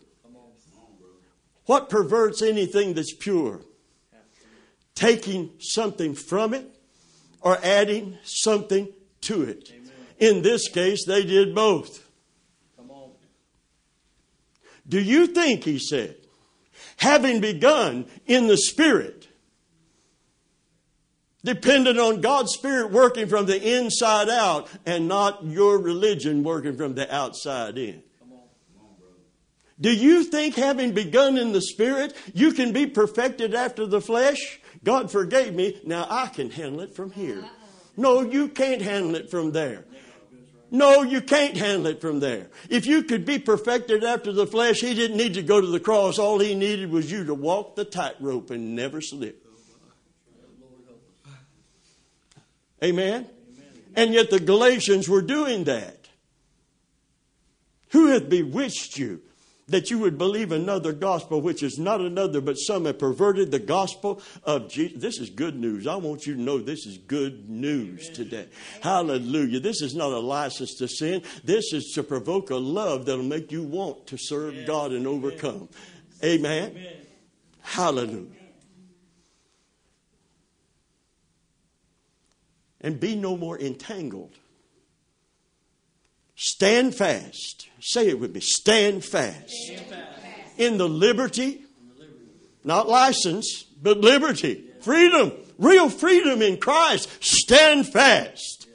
What perverts anything that's pure? Taking something from it or adding something to it. In this case, they did both. Come on. Do you think, he said, having begun in the Spirit, dependent on God's Spirit working from the inside out and not your religion working from the outside in? Do you think, having begun in the Spirit, you can be perfected after the flesh? God forgave me, now I can handle it from here. No, you can't handle it from there. No, you can't handle it from there. If you could be perfected after the flesh, he didn't need to go to the cross. All he needed was you to walk the tightrope and never slip. Amen? And yet the Galatians were doing that. Who hath bewitched you? That you would believe another gospel, which is not another, but some have perverted the gospel of Jesus. This is good news. I want you to know this is good news today. Hallelujah. This is not a license to sin. This is to provoke a love that'll make you want to serve God and overcome. Amen. Hallelujah. And be no more entangled. Stand fast Say it with me. Stand fast. Stand fast. In the liberty, not license, but liberty. Freedom. Real freedom in Christ. Stand fast.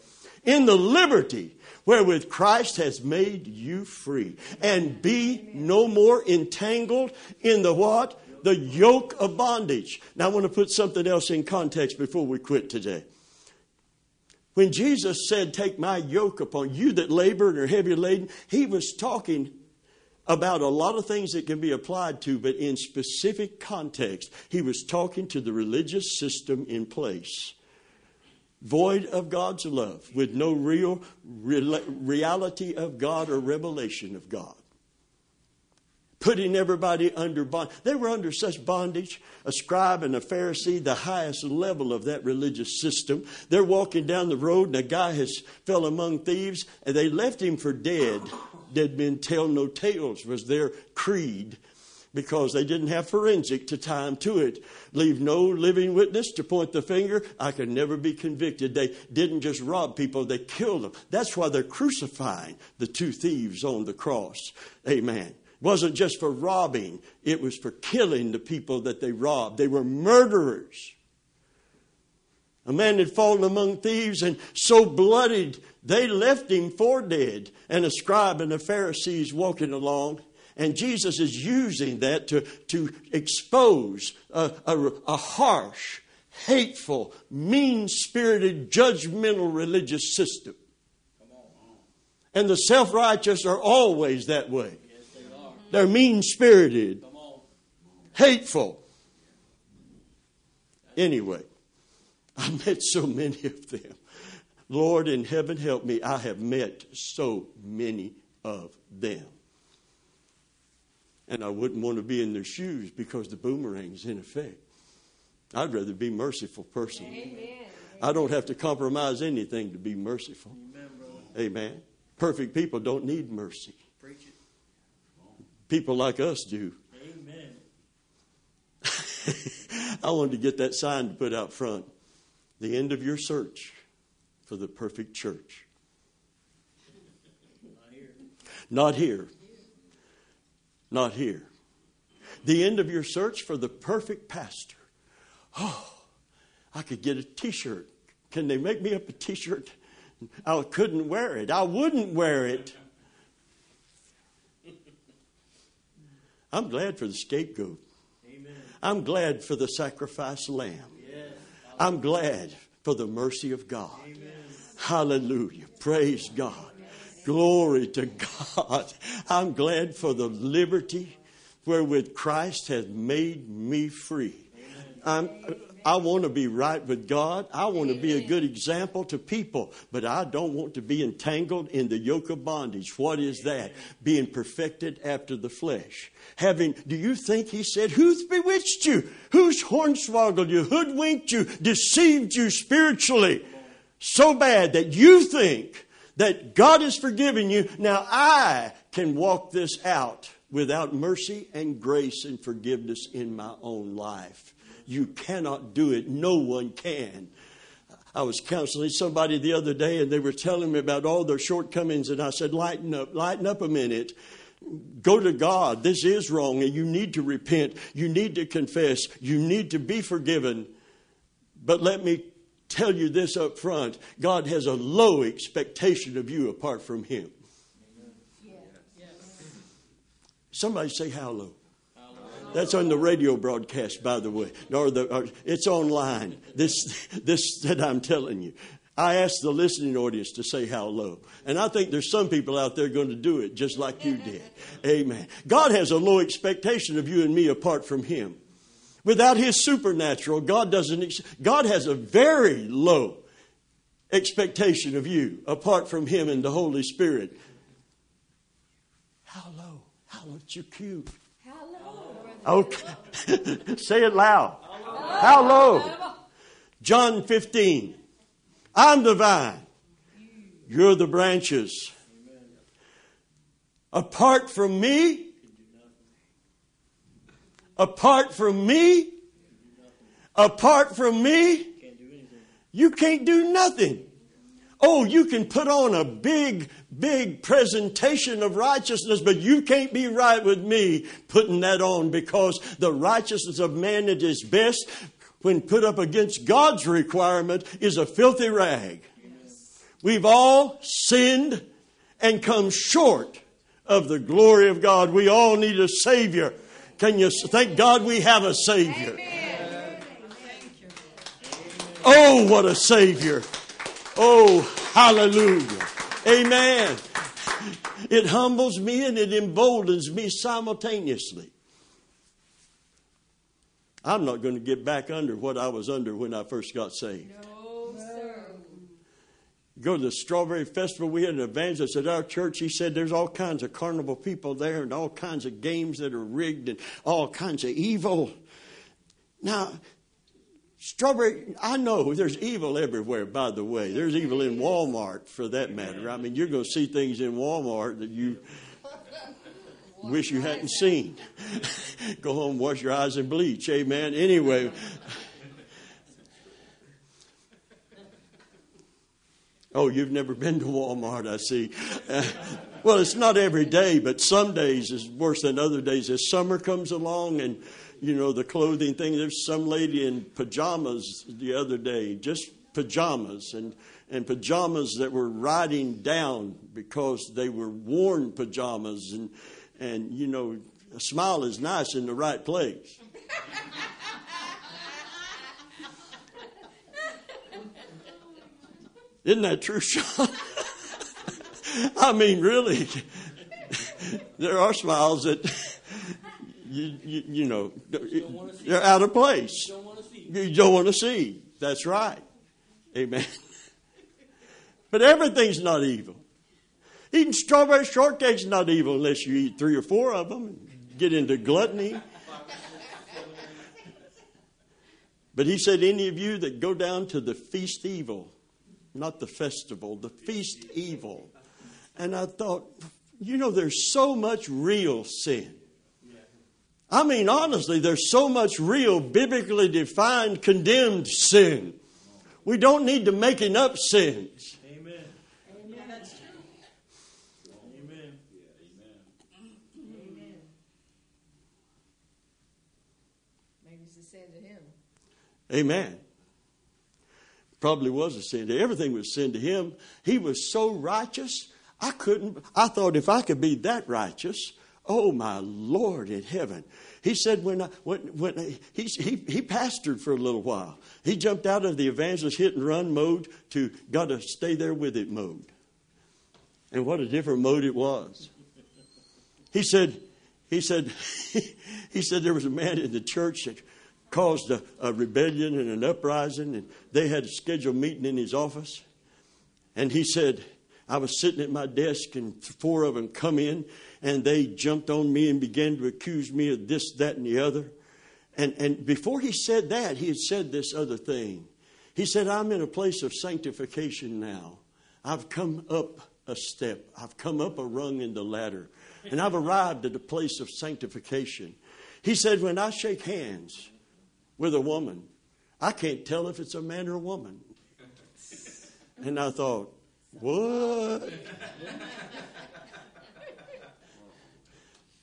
In the liberty wherewith Christ has made you free. And be no more entangled in the what? The yoke of bondage. Now I want to put something else in context before we quit today. When Jesus said, Take my yoke upon you that labor and are heavy laden, he was talking about a lot of things that can be applied to, but in specific context, he was talking to the religious system in place. Void of God's love, with no real reality of God or revelation of God putting everybody under bond. They were under such bondage. A scribe and a Pharisee, the highest level of that religious system. They're walking down the road and a guy has fell among thieves and they left him for dead. Dead men tell no tales was their creed because they didn't have forensic to tie him to it. Leave no living witness to point the finger. I could never be convicted. They didn't just rob people, they killed them. That's why they're crucifying the two thieves on the cross. Amen wasn't just for robbing, it was for killing the people that they robbed. They were murderers. A man had fallen among thieves and so bloodied they left him for dead. And a scribe and a Pharisees walking along. And Jesus is using that to, to expose a, a, a harsh, hateful, mean spirited, judgmental religious system. And the self righteous are always that way. Yes, they are. Mean spirited, hateful. Anyway, I met so many of them. Lord in heaven, help me. I have met so many of them. And I wouldn't want to be in their shoes because the boomerang's in effect. I'd rather be merciful personally. Amen. I don't have to compromise anything to be merciful. Amen. Amen. Perfect people don't need mercy. People like us do. Amen. (laughs) I wanted to get that sign to put out front. The end of your search for the perfect church. Not here. Not here. Not here. The end of your search for the perfect pastor. Oh, I could get a t shirt. Can they make me up a t shirt? I couldn't wear it. I wouldn't wear it. I'm glad for the scapegoat. Amen. I'm glad for the sacrifice lamb. Yes. I'm glad for the mercy of God. Hallelujah. Praise God. Glory to God. I'm glad for the liberty wherewith Christ has made me free. I'm, I want to be right with God. I want to be a good example to people, but I don't want to be entangled in the yoke of bondage. What is that? Being perfected after the flesh. Having, do you think he said, who's bewitched you? Who's hornswoggled you, hoodwinked you, deceived you spiritually? So bad that you think that God has forgiven you. Now I can walk this out without mercy and grace and forgiveness in my own life. You cannot do it. No one can. I was counseling somebody the other day and they were telling me about all their shortcomings, and I said, Lighten up, lighten up a minute. Go to God. This is wrong, and you need to repent. You need to confess. You need to be forgiven. But let me tell you this up front God has a low expectation of you apart from Him. Somebody say, How low? That's on the radio broadcast, by the way. Or the, or it's online. This, (laughs) this that I'm telling you. I asked the listening audience to say how low. And I think there's some people out there going to do it just like you did. Amen. God has a low expectation of you and me apart from Him. Without His supernatural, God doesn't, ex- God has a very low expectation of you apart from Him and the Holy Spirit. How low? How low? Cue. Hello. Okay. (laughs) Say it loud. How low? John 15. I'm the vine. You're the branches. Apart from me, apart from me, apart from me, you can't do nothing. Oh, you can put on a big, big presentation of righteousness, but you can't be right with me putting that on because the righteousness of man at his best, when put up against God's requirement, is a filthy rag. We've all sinned and come short of the glory of God. We all need a Savior. Can you thank God we have a Savior? Oh, what a Savior. Oh, hallelujah. Amen. It humbles me and it emboldens me simultaneously. I'm not going to get back under what I was under when I first got saved. No, sir. Go to the Strawberry Festival. We had an evangelist at our church. He said there's all kinds of carnival people there and all kinds of games that are rigged and all kinds of evil. Now, Strawberry, I know there's evil everywhere, by the way. There's evil in Walmart, for that matter. I mean, you're going to see things in Walmart that you wish you hadn't seen. (laughs) Go home, wash your eyes, and bleach. Amen. Anyway. Oh, you've never been to Walmart, I see. (laughs) Well, it's not every day, but some days is worse than other days. As summer comes along and you know, the clothing thing. There's some lady in pajamas the other day, just pajamas, and, and pajamas that were riding down because they were worn pajamas. And, and, you know, a smile is nice in the right place. Isn't that true, Sean? (laughs) I mean, really, (laughs) there are smiles that you, you, you know they're out of place. Don't want to see. You don't want to see. That's right. Amen. (laughs) But everything's not evil. Eating strawberry shortcake's not evil unless you eat three or four of them and get into gluttony. But he said, Any of you that go down to the feast evil, not the festival, the feast evil. And I thought, you know, there's so much real sin. I mean, honestly, there's so much real, biblically defined, condemned sin. We don't need to making up sins. Amen. Amen. That's true. Amen. Amen. Maybe it's a sin to him. Amen. Probably was a sin. To everything was sin to him. He was so righteous. I couldn't, I thought if I could be that righteous, oh my Lord in heaven. He said when, I, when, when he, he, he pastored for a little while. He jumped out of the evangelist hit and run mode to got to stay there with it mode. And what a different mode it was. He said, he said, (laughs) he said there was a man in the church that caused a, a rebellion and an uprising, and they had a scheduled meeting in his office. And he said, I was sitting at my desk, and four of them come in, and they jumped on me and began to accuse me of this, that, and the other. And, and before he said that, he had said this other thing. He said, I'm in a place of sanctification now. I've come up a step, I've come up a rung in the ladder, and I've arrived at a place of sanctification. He said, When I shake hands with a woman, I can't tell if it's a man or a woman. And I thought, what?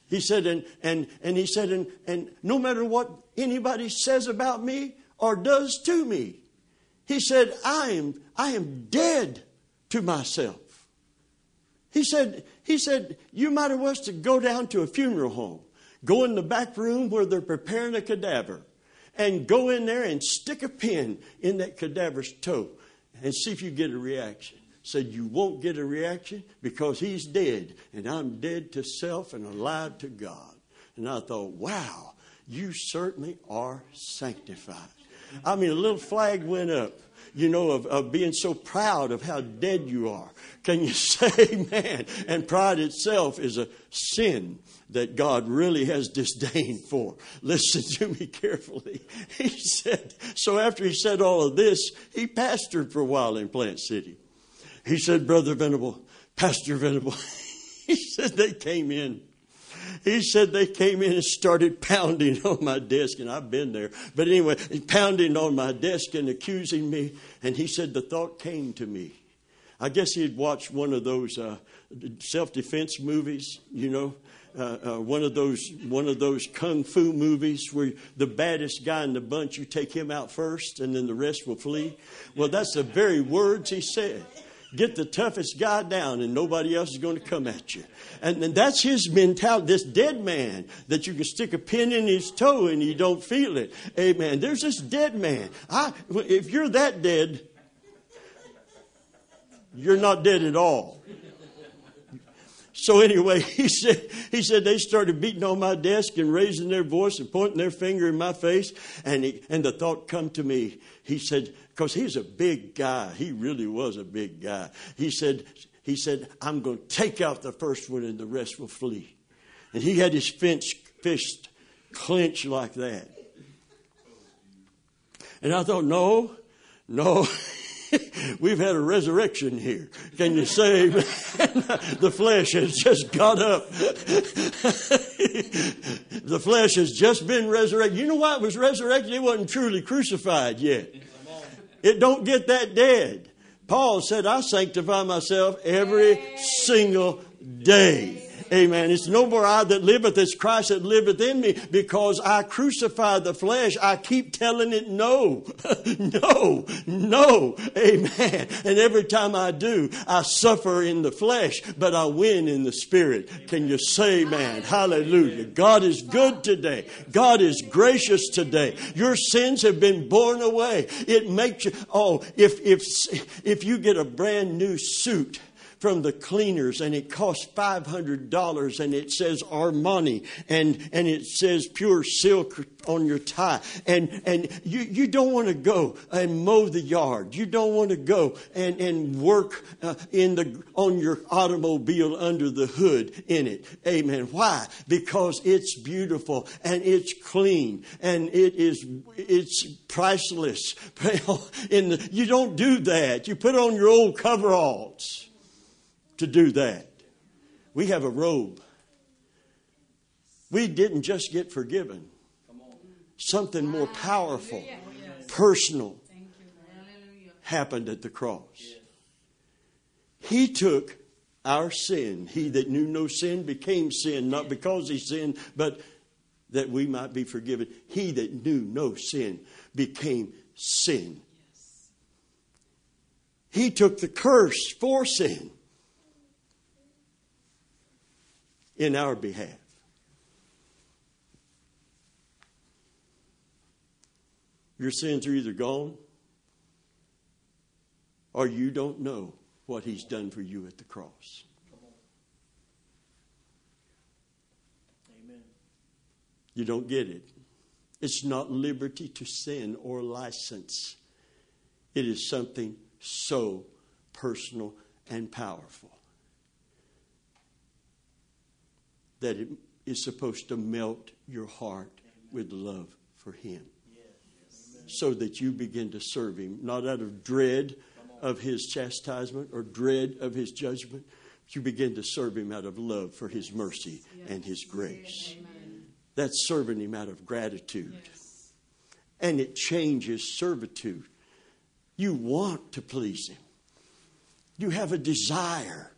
He said, and, and, and he said, and, and no matter what anybody says about me or does to me, he said, I am, I am dead to myself. He said, he said, you might have was to go down to a funeral home, go in the back room where they're preparing a cadaver, and go in there and stick a pin in that cadaver's toe and see if you get a reaction. Said you won't get a reaction because he's dead, and I'm dead to self and alive to God. And I thought, wow, you certainly are sanctified. I mean, a little flag went up you know, of, of being so proud of how dead you are. Can you (laughs) say man? And pride itself is a sin that God really has disdain for. Listen to me carefully. (laughs) He said, so after he said all of this, he pastored for a while in Plant City. He said, Brother Venable, Pastor Venable, (laughs) he said they came in he said they came in and started pounding (laughs) on my desk, and I've been there. But anyway, pounding on my desk and accusing me. And he said the thought came to me. I guess he had watched one of those uh, self-defense movies, you know, uh, uh, one of those one of those kung fu movies where the baddest guy in the bunch you take him out first, and then the rest will flee. Well, that's the very words he said. Get the toughest guy down, and nobody else is going to come at you. And, and that's his mentality. This dead man that you can stick a pin in his toe and you don't feel it. Amen. There's this dead man. I, if you're that dead, you're not dead at all. So anyway, (laughs) he said, he said they started beating on my desk and raising their voice and pointing their finger in my face. And, he, and the thought come to me. He said, because he's a big guy. He really was a big guy. He said, he said, I'm going to take out the first one and the rest will flee. And he had his fist clenched like that. And I thought, no, no. (laughs) We've had a resurrection here. Can you say (laughs) the flesh has just got up? (laughs) the flesh has just been resurrected. You know why it was resurrected? It wasn't truly crucified yet. It don't get that dead. Paul said, I sanctify myself every single day. Amen. It's no more I that liveth, it's Christ that liveth in me because I crucify the flesh. I keep telling it no, (laughs) no, no. Amen. And every time I do, I suffer in the flesh, but I win in the spirit. Can you say, man? Hallelujah. God is good today. God is gracious today. Your sins have been borne away. It makes you, oh, if, if, if you get a brand new suit, from the cleaners and it costs $500 and it says Armani and, and it says pure silk on your tie. And, and you, you don't want to go and mow the yard. You don't want to go and, and work uh, in the, on your automobile under the hood in it. Amen. Why? Because it's beautiful and it's clean and it is, it's priceless. (laughs) in the, you don't do that. You put on your old coveralls to do that. We have a robe. We didn't just get forgiven, something more powerful, personal happened at the cross. He took our sin. He that knew no sin became sin, not because he sinned, but that we might be forgiven. He that knew no sin became sin. He took the curse for sin. In our behalf. Your sins are either gone or you don't know what He's done for you at the cross. Amen. You don't get it. It's not liberty to sin or license, it is something so personal and powerful. That it is supposed to melt your heart with love for Him. So that you begin to serve Him, not out of dread of His chastisement or dread of His judgment. But you begin to serve Him out of love for His mercy and His grace. That's serving Him out of gratitude. And it changes servitude. You want to please Him, you have a desire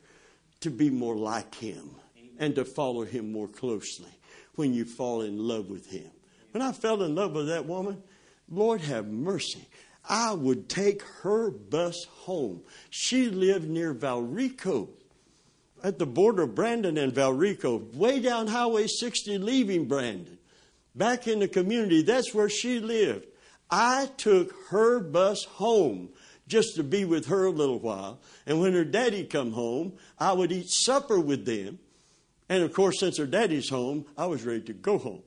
to be more like Him and to follow him more closely when you fall in love with him. When I fell in love with that woman, Lord have mercy. I would take her bus home. She lived near Valrico, at the border of Brandon and Valrico, way down Highway 60, leaving Brandon. Back in the community, that's where she lived. I took her bus home just to be with her a little while. And when her daddy come home, I would eat supper with them. And of course, since her daddy's home, I was ready to go home.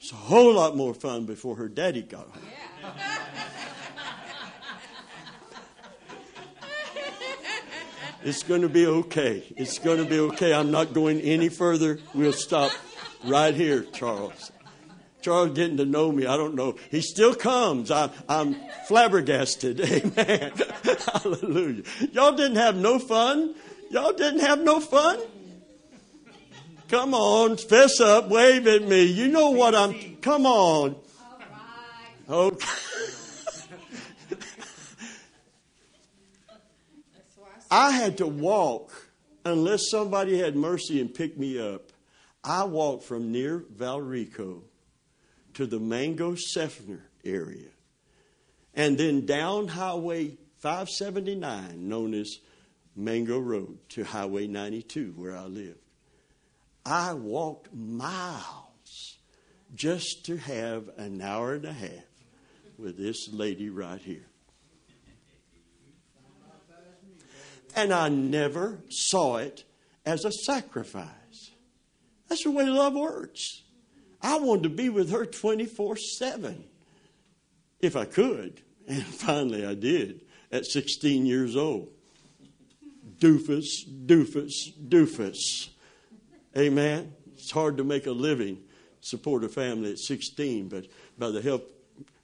It's a whole lot more fun before her daddy got home. Yeah. it's going to be okay. It's going to be okay. I'm not going any further. We'll stop right here, Charles. Charles getting to know me. I don't know. He still comes. I, I'm flabbergasted. (laughs) Amen. (laughs) Hallelujah. Y'all didn't have no fun Y'all didn't have no fun? Come on, fess up, wave at me. You know what I'm. Come on. Okay. I had to walk unless somebody had mercy and picked me up. I walked from near Valrico to the Mango Seffner area and then down Highway 579, known as Mango Road to Highway 92, where I lived. I walked miles just to have an hour and a half with this lady right here. And I never saw it as a sacrifice. That's the way love works. I wanted to be with her 24 7 if I could. And (laughs) finally I did at 16 years old doofus, doofus, doofus. Amen. It's hard to make a living, support a family at 16, but by the help,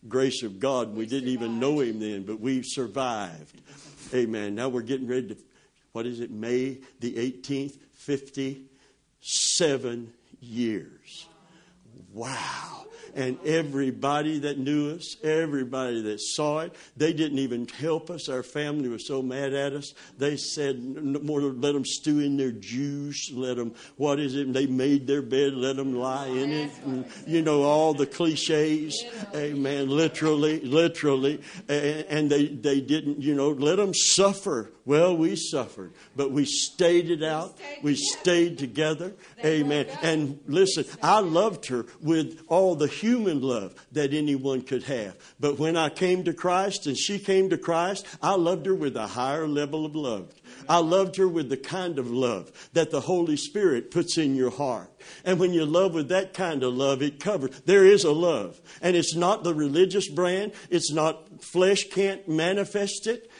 grace of God, we didn't even know Him then, but we survived. Amen. Now we're getting ready to, what is it, May the 18th, 57 years. Wow. And everybody that knew us, everybody that saw it, they didn't even help us. Our family was so mad at us. They said, more let them stew in their juice, let them, what is it? They made their bed, let them lie in it. And, you know, all the cliches. Amen. Literally, literally. And they, they didn't, you know, let them suffer. Well, we suffered, but we stayed it out. We stayed together. Amen. And listen, I loved her with all the human love that anyone could have. But when I came to Christ and she came to Christ, I loved her with a higher level of love. I loved her with the kind of love that the Holy Spirit puts in your heart. And when you love with that kind of love, it covers. There is a love. And it's not the religious brand. It's not, flesh can't manifest it.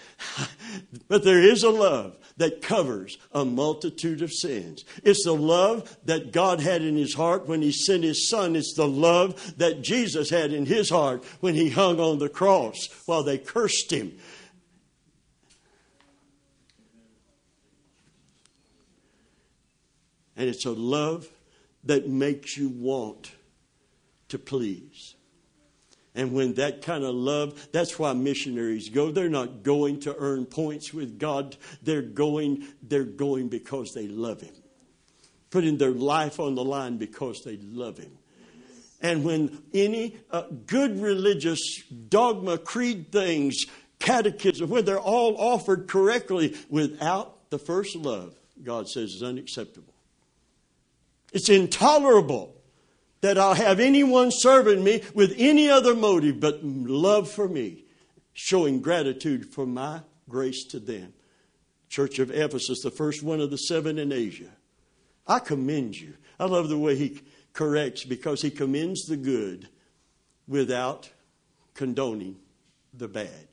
(laughs) but there is a love that covers a multitude of sins. It's the love that God had in his heart when he sent his son. It's the love that Jesus had in his heart when he hung on the cross while they cursed him. And it's a love that makes you want to please. And when that kind of love, that's why missionaries go. They're not going to earn points with God. They're going, they're going because they love Him. Putting their life on the line because they love Him. And when any uh, good religious dogma, creed things, catechism, when they're all offered correctly without the first love, God says is unacceptable. It's intolerable that I'll have anyone serving me with any other motive but love for me, showing gratitude for my grace to them. Church of Ephesus, the first one of the seven in Asia. I commend you. I love the way he corrects because he commends the good without condoning the bad.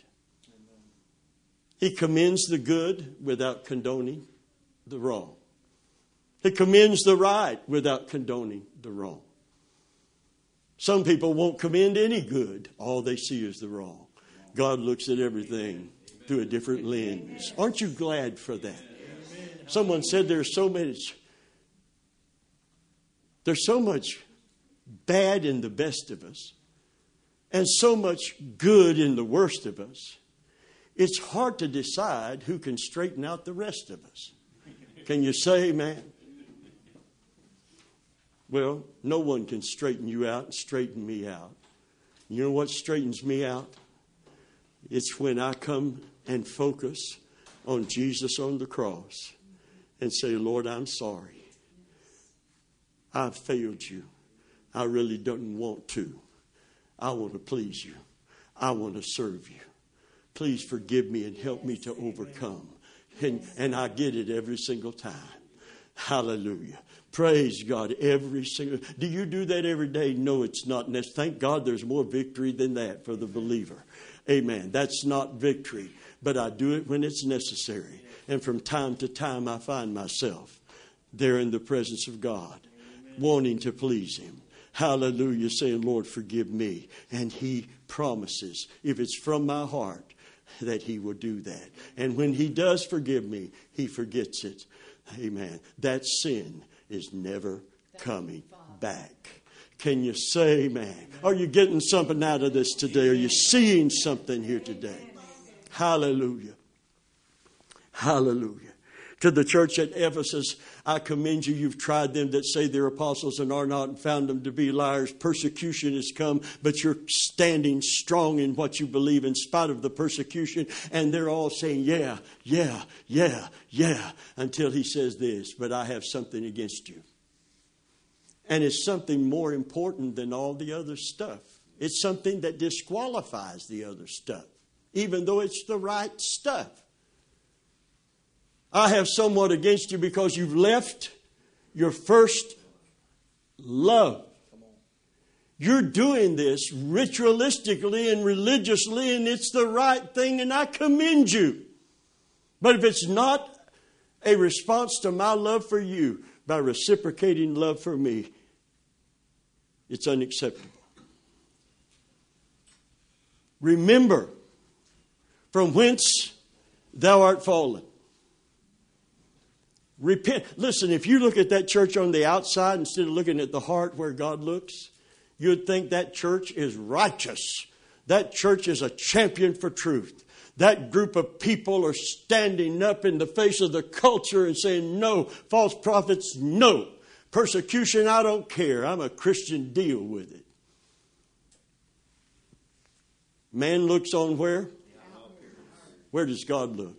He commends the good without condoning the wrong. He commends the right without condoning the wrong. Some people won't commend any good. All they see is the wrong. God looks at everything through a different lens. Aren't you glad for that? Someone said there's so much there's so much bad in the best of us and so much good in the worst of us. It's hard to decide who can straighten out the rest of us. Can you say amen? Well, no one can straighten you out and straighten me out. You know what straightens me out? It's when I come and focus on Jesus on the cross and say, Lord, I'm sorry. I've failed you. I really don't want to. I want to please you. I want to serve you. Please forgive me and help me to overcome. And, and I get it every single time. Hallelujah. Praise God every single. Do you do that every day? No, it's not necessary. Thank God there's more victory than that for the believer. Amen. That's not victory, but I do it when it's necessary. And from time to time, I find myself there in the presence of God, wanting to please Him. Hallelujah, saying, Lord, forgive me. And He promises, if it's from my heart, that He will do that. And when He does forgive me, He forgets it. Amen. That sin is never coming back. Can you say man? Are you getting something out of this today? Are you seeing something here today? Hallelujah. Hallelujah. To the church at Ephesus, I commend you. You've tried them that say they're apostles and are not and found them to be liars. Persecution has come, but you're standing strong in what you believe in spite of the persecution. And they're all saying, Yeah, yeah, yeah, yeah, until he says this, but I have something against you. And it's something more important than all the other stuff. It's something that disqualifies the other stuff, even though it's the right stuff. I have somewhat against you because you've left your first love. You're doing this ritualistically and religiously, and it's the right thing, and I commend you. But if it's not a response to my love for you by reciprocating love for me, it's unacceptable. Remember from whence thou art fallen. Repent. Listen, if you look at that church on the outside instead of looking at the heart where God looks, you'd think that church is righteous. That church is a champion for truth. That group of people are standing up in the face of the culture and saying, no, false prophets, no. Persecution, I don't care. I'm a Christian, deal with it. Man looks on where? Where does God look?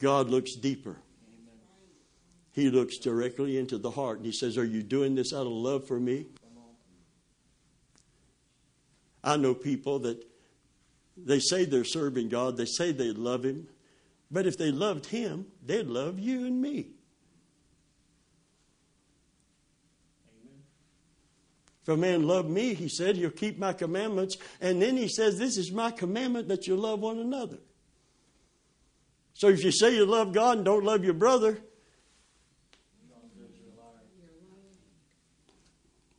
God looks deeper. He looks directly into the heart and he says, Are you doing this out of love for me? I know people that they say they're serving God, they say they love Him, but if they loved Him, they'd love you and me. If a man love me, he said, he'll keep my commandments. And then he says, This is my commandment that you love one another. So if you say you love God and don't love your brother,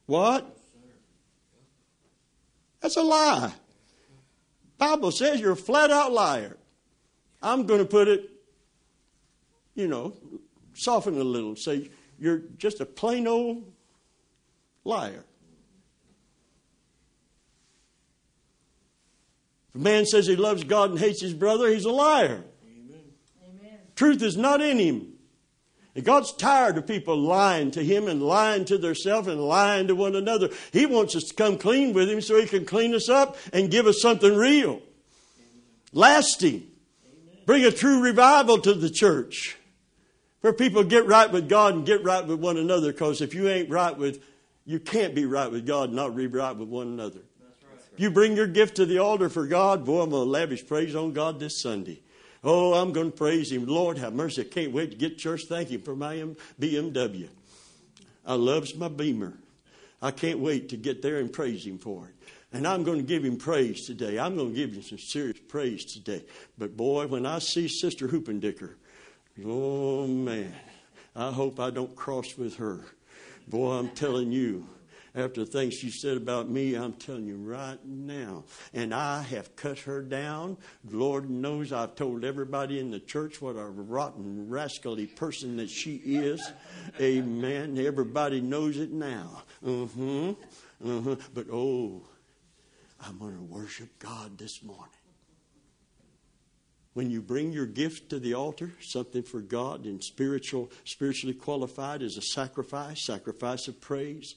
what? That's a lie. Bible says you're a flat out liar. I'm going to put it, you know, soften it a little. Say you're just a plain old liar. If a man says he loves God and hates his brother, he's a liar. Truth is not in him. And God's tired of people lying to Him and lying to themselves and lying to one another. He wants us to come clean with Him so He can clean us up and give us something real, Amen. lasting. Amen. Bring a true revival to the church. Where people get right with God and get right with one another because if you ain't right with, you can't be right with God and not be right with one another. Right. If you bring your gift to the altar for God, boy, I'm going to lavish praise on God this Sunday. Oh, I'm going to praise Him. Lord, have mercy. I can't wait to get church. Thank Him for my BMW. I loves my Beamer. I can't wait to get there and praise Him for it. And I'm going to give him praise today. I'm going to give him some serious praise today. But boy, when I see Sister Hoopendicker, oh man, I hope I don't cross with her. Boy, I'm telling you, after the things she said about me, I'm telling you right now. And I have cut her down. Lord knows I've told everybody in the church what a rotten, rascally person that she is. Amen. Everybody knows it now. Uh-huh. Uh-huh. But oh, I'm going to worship God this morning. When you bring your gift to the altar, something for God and spiritual, spiritually qualified as a sacrifice, sacrifice of praise,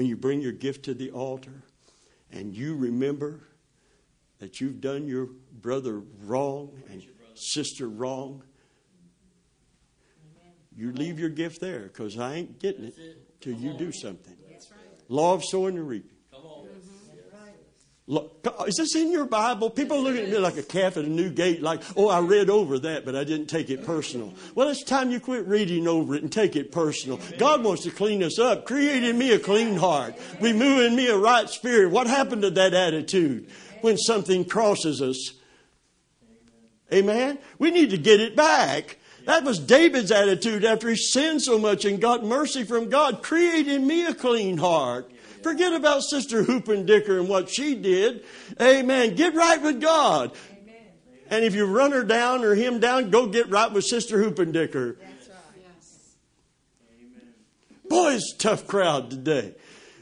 when you bring your gift to the altar and you remember that you've done your brother wrong and sister wrong, you leave your gift there because I ain't getting it till you do something. Law of sowing and reaping. Look, is this in your Bible? People look at me like a calf at a new gate, like, oh, I read over that, but I didn't take it personal. Well, it's time you quit reading over it and take it personal. God wants to clean us up. Create in me a clean heart. Renew in me a right spirit. What happened to that attitude when something crosses us? Amen? We need to get it back. That was David's attitude after he sinned so much and got mercy from God. Create in me a clean heart. Forget about Sister Hoopendicker and what she did. Amen. Get right with God. Amen. And if you run her down or him down, go get right with Sister Hoopendicker. That's right. Yes. Amen. Boy, it's a tough crowd today.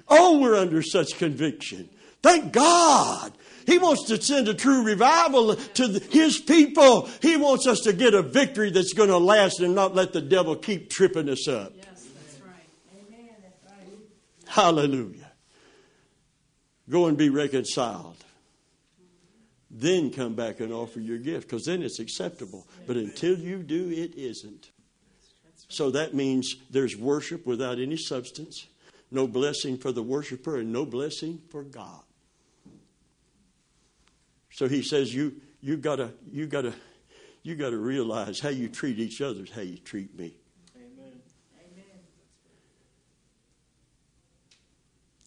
Oh, we're under such conviction. Thank God. He wants to send a true revival to His people. He wants us to get a victory that's going to last and not let the devil keep tripping us up. Yes, that's right. Amen. That's right. Hallelujah. Go and be reconciled. Then come back and offer your gift because then it's acceptable. But until you do, it isn't. So that means there's worship without any substance, no blessing for the worshiper, and no blessing for God. So he says, you you gotta you gotta you gotta realize how you treat each other is how you treat me.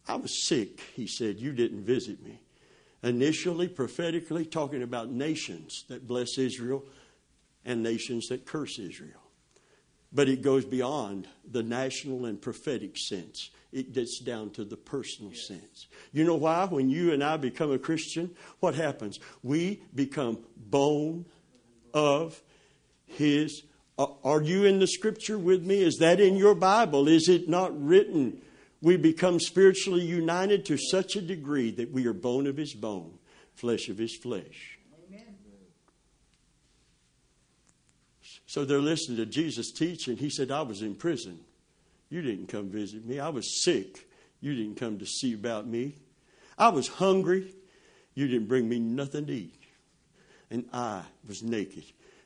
I was sick, he said. You didn't visit me. Initially, prophetically, talking about nations that bless Israel and nations that curse Israel. But it goes beyond the national and prophetic sense. It gets down to the personal yes. sense. You know why? When you and I become a Christian, what happens? We become bone of his. Are you in the scripture with me? Is that in your Bible? Is it not written? We become spiritually united to such a degree that we are bone of his bone, flesh of his flesh. Amen. So they're listening to Jesus teach, and he said, I was in prison. You didn't come visit me. I was sick. You didn't come to see about me. I was hungry. You didn't bring me nothing to eat. And I was naked,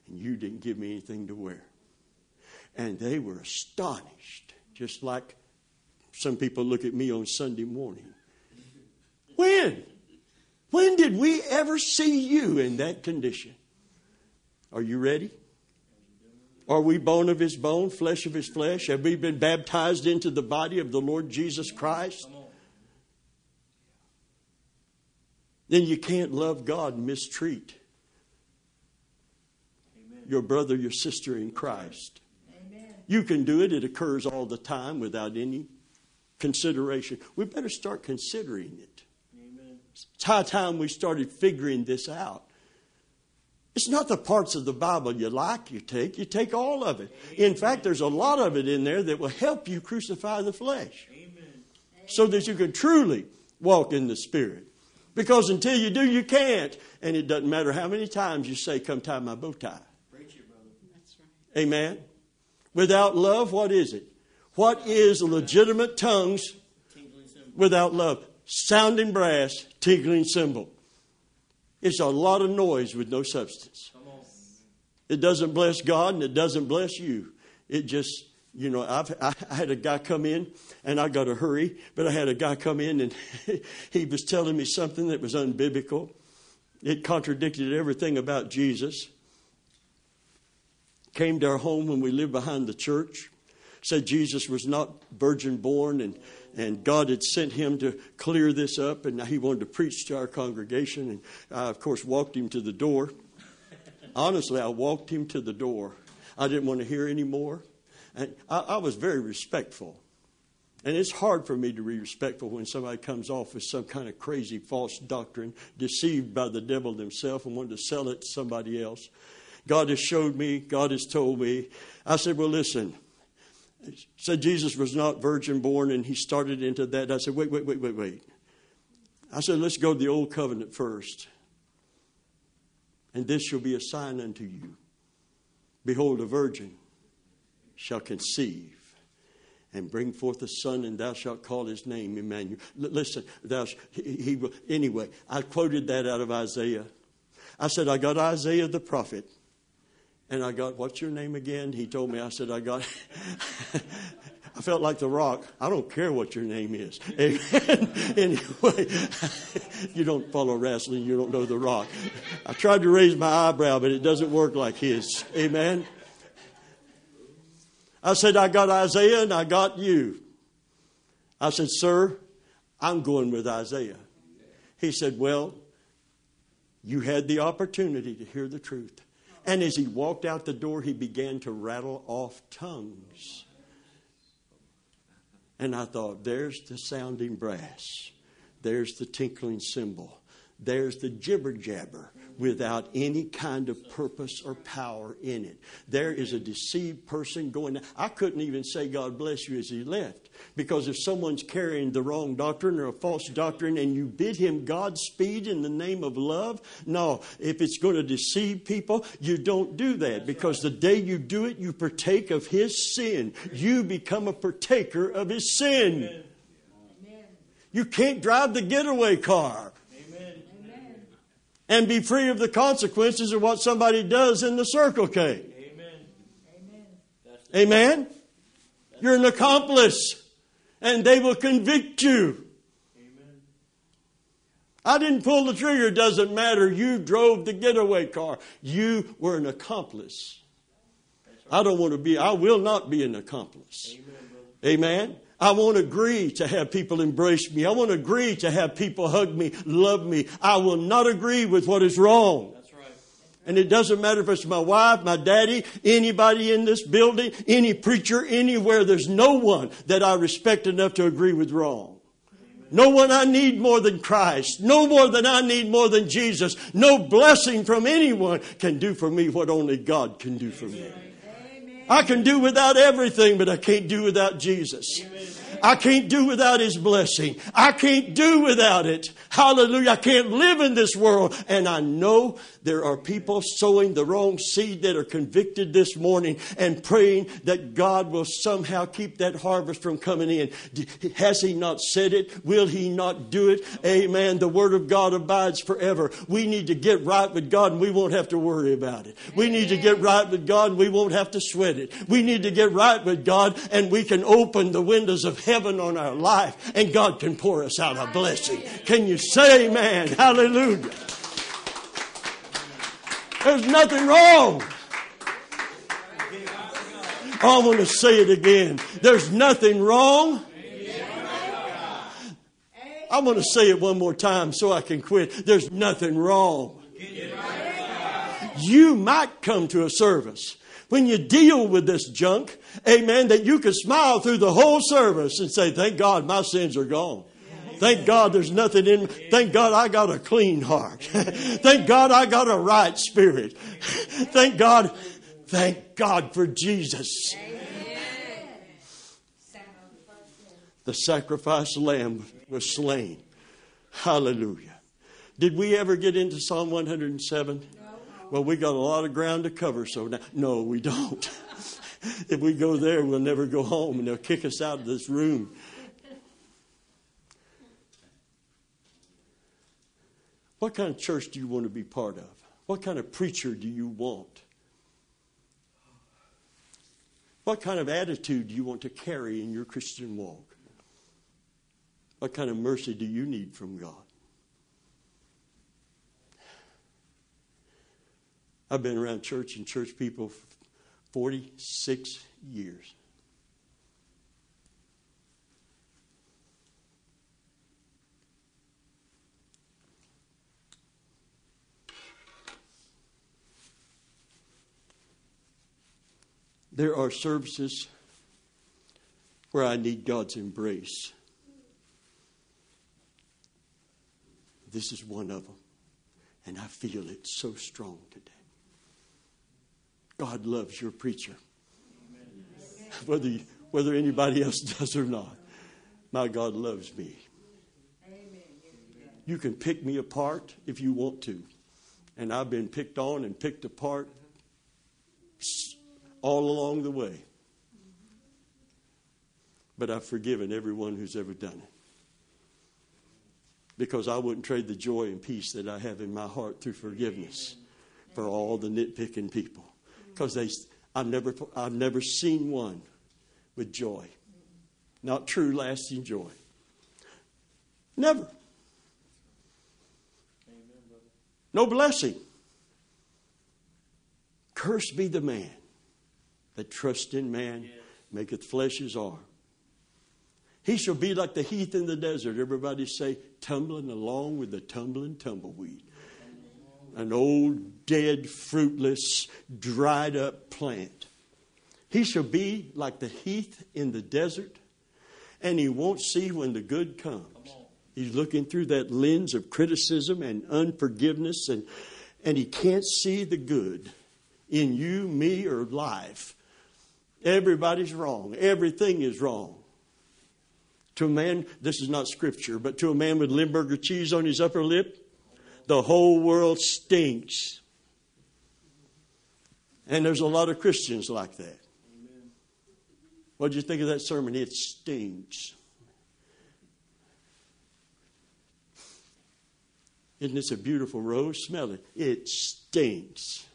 and you didn't give me anything to wear. And they were astonished, just like some people look at me on Sunday morning. When? When did we ever see you in that condition? Are you ready? Are we bone of his bone, flesh of his flesh? Have we been baptized into the body of the Lord Jesus Christ? Then you can't love God and mistreat your brother, your sister in Christ. Amen. You can do it, it occurs all the time without any consideration. We better start considering it. Amen. It's high time we started figuring this out. It's not the parts of the Bible you like you take, you take all of it. In fact, there's a lot of it in there that will help you crucify the flesh Amen. so that you can truly walk in the Spirit. Because until you do, you can't. And it doesn't matter how many times you say, Come tie my bow tie. Preach it, brother. That's right. Amen. Without love, what is it? What is legitimate tongues without love? Sounding brass, tinkling cymbal. It's a lot of noise with no substance. It doesn't bless God and it doesn't bless you. It just, you know, I've, I had a guy come in and I got to hurry, but I had a guy come in and (laughs) he was telling me something that was unbiblical. It contradicted everything about Jesus. Came to our home when we lived behind the church. Said Jesus was not virgin born and, and God had sent him to clear this up and he wanted to preach to our congregation. And I, of course, walked him to the door. Honestly, I walked him to the door. I didn't want to hear any more. And I, I was very respectful. And it's hard for me to be respectful when somebody comes off with some kind of crazy false doctrine, deceived by the devil himself, and wanted to sell it to somebody else. God has showed me, God has told me. I said, Well, listen. Said Jesus was not virgin born, and he started into that. I said, Wait, wait, wait, wait, wait. I said, Let's go to the old covenant first. And this shall be a sign unto you. Behold, a virgin shall conceive and bring forth a son, and thou shalt call his name Emmanuel. L- listen, thou sh- he, he anyway. I quoted that out of Isaiah. I said I got Isaiah the prophet, and I got what's your name again? He told me. I said I got. (laughs) I felt like the rock. I don't care what your name is. (laughs) Amen. (laughs) anyway, you don't follow wrestling. You don't know the rock. I tried to raise my eyebrow, but it doesn't work like his. Amen. I said, I got Isaiah and I got you. I said, Sir, I'm going with Isaiah. He said, Well, you had the opportunity to hear the truth. And as he walked out the door, he began to rattle off tongues. And I thought, there's the sounding brass, there's the tinkling cymbal, there's the jibber jabber without any kind of purpose or power in it. There is a deceived person going. I couldn't even say God bless you as he left because if someone's carrying the wrong doctrine or a false doctrine and you bid him Godspeed in the name of love, no, if it's going to deceive people, you don't do that because the day you do it, you partake of his sin. You become a partaker of his sin. You can't drive the getaway car. And be free of the consequences of what somebody does in the Circle K. Amen. Amen. Amen? You're an accomplice, and they will convict you. Amen. I didn't pull the trigger, doesn't matter. You drove the getaway car. You were an accomplice. I don't want to be, I will not be an accomplice. Amen. Amen. I won't agree to have people embrace me. I won't agree to have people hug me, love me. I will not agree with what is wrong. That's right. And it doesn't matter if it's my wife, my daddy, anybody in this building, any preacher, anywhere. There's no one that I respect enough to agree with wrong. No one I need more than Christ. No more than I need more than Jesus. No blessing from anyone can do for me what only God can do for me. Amen. I can do without everything, but I can't do without Jesus. I can't do without His blessing. I can't do without it. Hallelujah. I can't live in this world. And I know there are people sowing the wrong seed that are convicted this morning and praying that God will somehow keep that harvest from coming in. Has He not said it? Will He not do it? Amen. The Word of God abides forever. We need to get right with God and we won't have to worry about it. We need to get right with God and we won't have to sweat it. We need to get right with God and we can open the windows of heaven on our life and God can pour us out a blessing. Can you say amen? Hallelujah. There's nothing wrong. I want to say it again. There's nothing wrong. I want to say it one more time so I can quit. There's nothing wrong. You might come to a service when you deal with this junk, amen, that you can smile through the whole service and say, Thank God my sins are gone. Thank God there's nothing in me. Thank God I got a clean heart. (laughs) Thank God I got a right spirit. (laughs) Thank God. Thank God for Jesus. The sacrifice lamb was slain. Hallelujah. Did we ever get into Psalm 107? Well, we got a lot of ground to cover, so now, no, we don't. (laughs) if we go there, we'll never go home, and they'll kick us out of this room. What kind of church do you want to be part of? What kind of preacher do you want? What kind of attitude do you want to carry in your Christian walk? What kind of mercy do you need from God? I've been around church and church people 46 years. There are services where I need God's embrace. This is one of them. And I feel it so strong today. God loves your preacher. Whether, whether anybody else (laughs) does or not. My God loves me. You can pick me apart if you want to. And I've been picked on and picked apart all along the way. But I've forgiven everyone who's ever done it. Because I wouldn't trade the joy and peace that I have in my heart through forgiveness for all the nitpicking people. Because they, I've never, I've never seen one with joy. Not true, lasting joy. Never. No blessing. Cursed be the man that trust in man maketh flesh his arm. He shall be like the heath in the desert. Everybody say, tumbling along with the tumbling tumbleweed. An old, dead, fruitless, dried up plant. He shall be like the heath in the desert, and he won't see when the good comes. He's looking through that lens of criticism and unforgiveness, and, and he can't see the good in you, me, or life Everybody's wrong. Everything is wrong. To a man, this is not scripture, but to a man with Limburger cheese on his upper lip, the whole world stinks. And there's a lot of Christians like that. What did you think of that sermon? It stinks. Isn't this a beautiful rose? Smell it. It stinks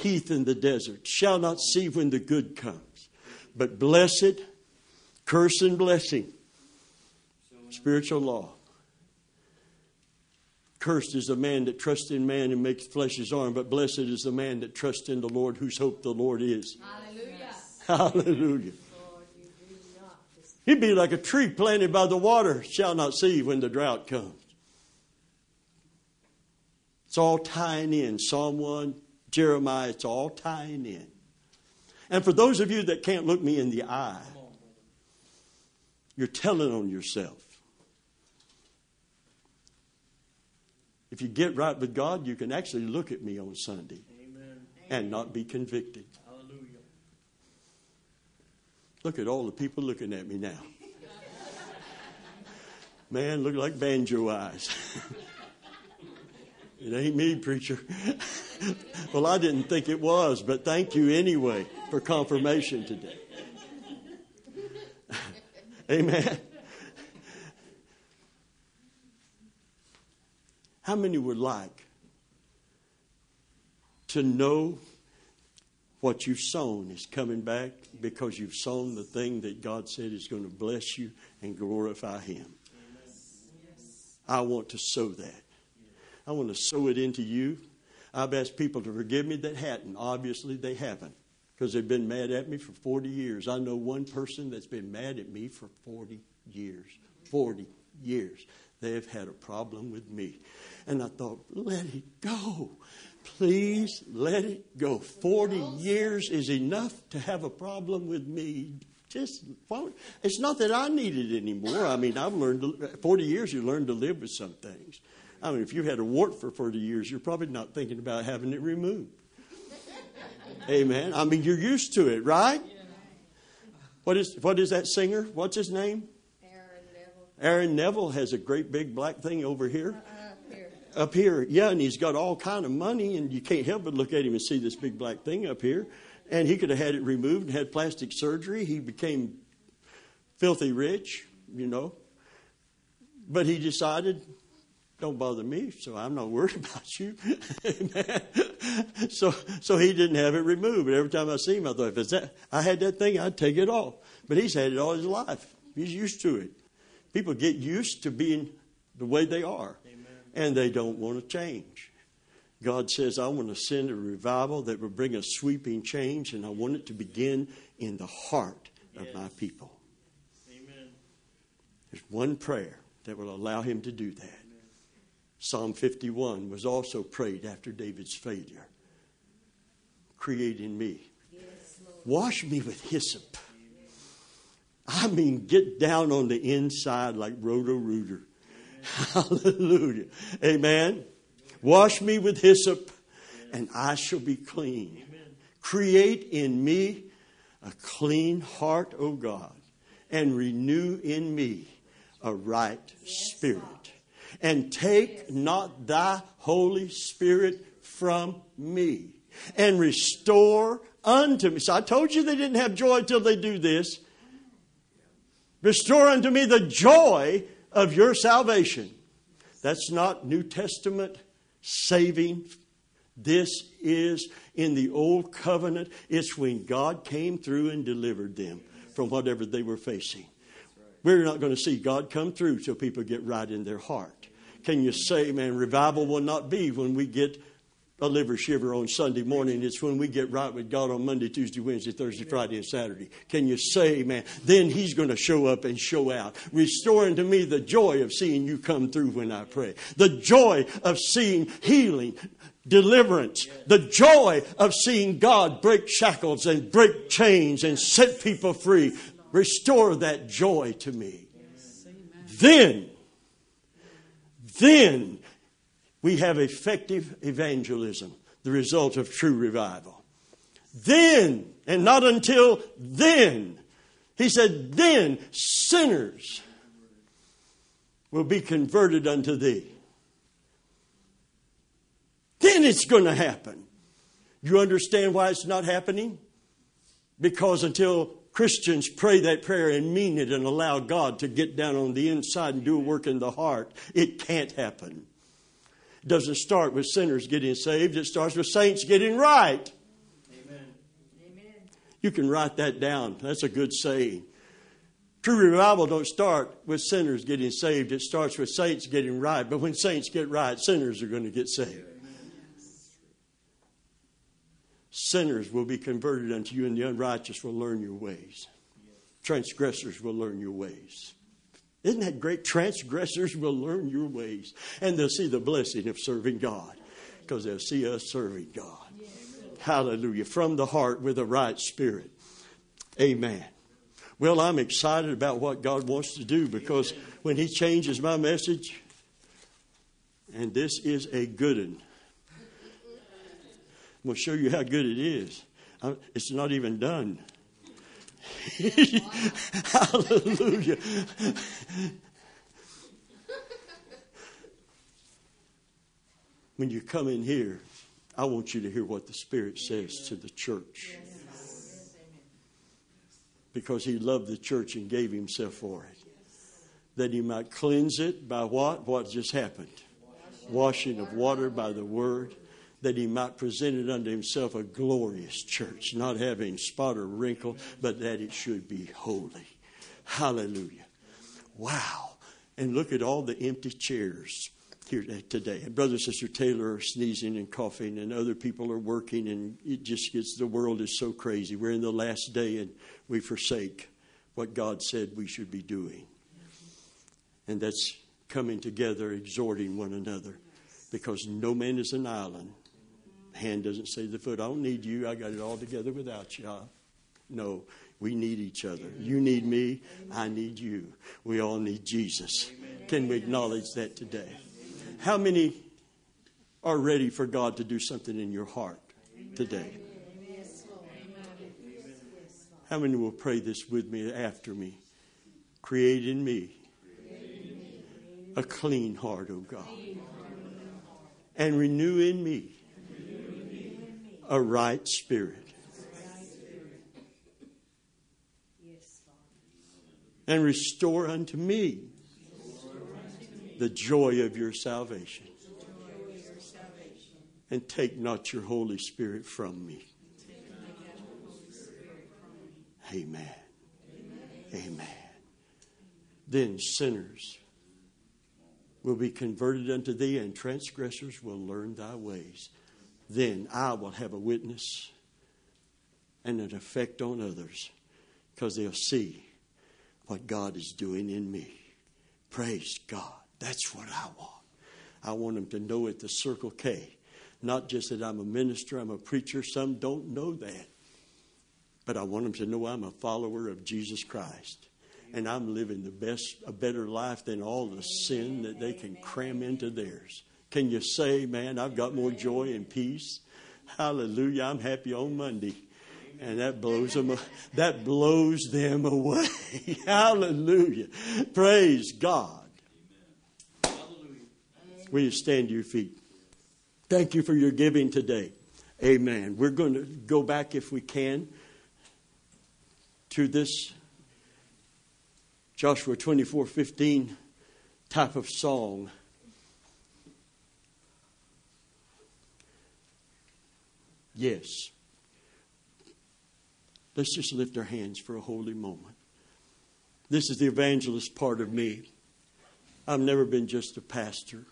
heath in the desert shall not see when the good comes. But blessed, curse and blessing, spiritual law. Cursed is the man that trusts in man and makes flesh his arm, but blessed is the man that trusts in the Lord, whose hope the Lord is. Hallelujah. Hallelujah. He'd be like a tree planted by the water, shall not see when the drought comes. It's all tying in. Psalm 1, Jeremiah, it's all tying in. And for those of you that can't look me in the eye, you're telling on yourself. If you get right with God, you can actually look at me on Sunday Amen. and not be convicted. Hallelujah. Look at all the people looking at me now. Man, look like banjo eyes. (laughs) it ain't me, preacher. (laughs) well, I didn't think it was, but thank you anyway for confirmation today. (laughs) Amen. How many would like to know what you've sown is coming back because you've sown the thing that God said is going to bless you and glorify Him? I want to sow that. I want to sow it into you. I've asked people to forgive me that hadn't. Obviously, they haven't because they've been mad at me for 40 years. I know one person that's been mad at me for 40 years. 40 years. They have had a problem with me. And I thought, let it go. Please let it go. 40 years is enough to have a problem with me. Just, it's not that I need it anymore. I mean, I've learned, to, 40 years you learn to live with some things. I mean, if you've had a wart for 40 years, you're probably not thinking about having it removed. Amen. I mean, you're used to it, right? What is, what is that singer? What's his name? Aaron Neville. Aaron Neville has a great big black thing over here. Uh, here. Up here, yeah, and he's got all kind of money, and you can't help but look at him and see this big black thing up here. And he could have had it removed and had plastic surgery. He became filthy rich, you know. But he decided, don't bother me, so I'm not (laughs) worried about you. (laughs) so, so he didn't have it removed. But every time I see him, I thought, if that, I had that thing, I'd take it off. But he's had it all his life. He's used to it. People get used to being the way they are. And they don't want to change. God says, I want to send a revival that will bring a sweeping change, and I want it to begin in the heart of Yes. my people. Amen. There's one prayer that will allow him to do that. Psalm 51 was also prayed after David's failure. Create in me. Yes, Wash me with hyssop. I mean, get down on the inside like Roto Rooter. (laughs) Hallelujah. Amen. Wash me with hyssop, and I shall be clean. Create in me a clean heart, O God, and renew in me a right spirit. And take not thy Holy Spirit from me, and restore unto me. So I told you they didn't have joy till they do this. Restore unto me the joy of your salvation. That's not New Testament saving. This is in the Old Covenant. It's when God came through and delivered them from whatever they were facing. We're not going to see God come through till people get right in their heart. Can you say, man, revival will not be when we get a liver shiver on Sunday morning. It's when we get right with God on Monday, Tuesday, Wednesday, Thursday, Friday, and Saturday. Can you say, man? Then He's going to show up and show out. Restoring to me the joy of seeing you come through when I pray. The joy of seeing healing, deliverance. The joy of seeing God break shackles and break chains and set people free. Restore that joy to me. Then, then we have effective evangelism, the result of true revival. Then, and not until then, he said, then sinners will be converted unto thee. Then it's going to happen. You understand why it's not happening? Because until Christians pray that prayer and mean it and allow God to get down on the inside and do a work in the heart, it can't happen. It doesn't start with sinners getting saved, it starts with saints getting right. Amen. Amen. You can write that down. That's a good saying. True revival don't start with sinners getting saved. It starts with saints getting right. But when saints get right, sinners are going to get saved. Sinners will be converted unto you, and the unrighteous will learn your ways. Transgressors will learn your ways. Isn't that great? Transgressors will learn your ways, and they'll see the blessing of serving God because they'll see us serving God. Hallelujah. From the heart with a right spirit. Amen. Well, I'm excited about what God wants to do because when He changes my message, and this is a good one. I'm going to show you how good it is. It's not even done. Hallelujah. when you come in here, I want you to hear what the Spirit says to the church. Because He loved the church and gave Himself for it. That He might cleanse it by what? What just happened? Washing of water by the Word. That He might present it unto Himself a glorious church, not having spot or wrinkle, but that it should be holy. Hallelujah. Wow. And look at all the empty chairs here today. And brother and sister Taylor are sneezing and coughing, and other people are working, and it just gets the world is so crazy. We're in the last day, and we forsake what God said we should be doing. And that's coming together, exhorting one another, because no man is an island. Hand doesn't say the foot, I don't need you. I got it all together without you. No, we need each other. You need me. I need you. We all need Jesus. Can we acknowledge that today? How many are ready for God to do something in your heart today? How many will pray this with me after me? Create in me a clean heart, O God, and renew in me a right spirit. And restore unto me the joy of your salvation. And take not your Holy Spirit from me. Amen. Amen. Then sinners will be converted unto thee, and transgressors will learn thy ways. Then I will have a witness and an effect on others because they'll see what God is doing in me. Praise God. That's what I want. I want them to know at the Circle K, not just that I'm a minister, I'm a preacher. Some don't know that. But I want them to know I'm a follower of Jesus Christ. And I'm living the best, a better life than all the sin that they can cram into theirs. Can you say, man, I've got more joy and peace? Hallelujah. I'm happy on Monday. And that blows them that blows them away. (laughs) Hallelujah. Praise God. Hallelujah. Will you stand to your feet? Thank you for your giving today. Amen. We're going to go back, if we can, to this Joshua 24 15 type of song. Yes. Let's just lift our hands for a holy moment. This is the evangelist part of me. I've never been just a pastor.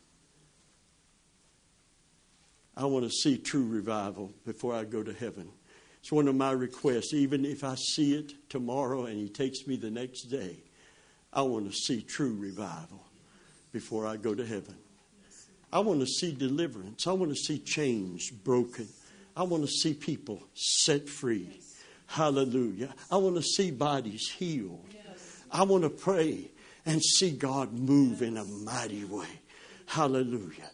I want to see true revival before I go to heaven. It's one of my requests. Even if I see it tomorrow and He takes me the next day, I want to see true revival before I go to heaven. I want to see deliverance. I want to see chains broken. I want to see people set free. Hallelujah. I want to see bodies healed. I want to pray and see God move in a mighty way. Hallelujah.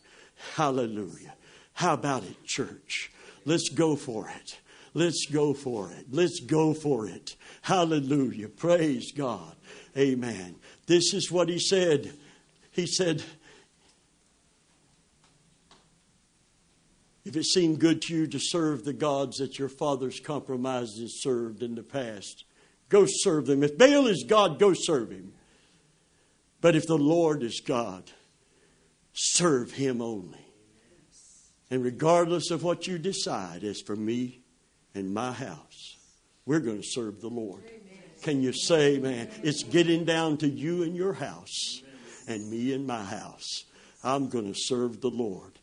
Hallelujah. How about it, church? Let's go for it. Let's go for it. Let's go for it. Hallelujah. Praise God. Amen. This is what he said. He said, If it seemed good to you to serve the gods that your fathers compromised and served in the past, go serve them. If Baal is God, go serve him. But if the Lord is God, serve him only. And regardless of what you decide, as for me and my house, we're going to serve the Lord. Can you say, man, it's getting down to you and your house and me and my house. I'm going to serve the Lord.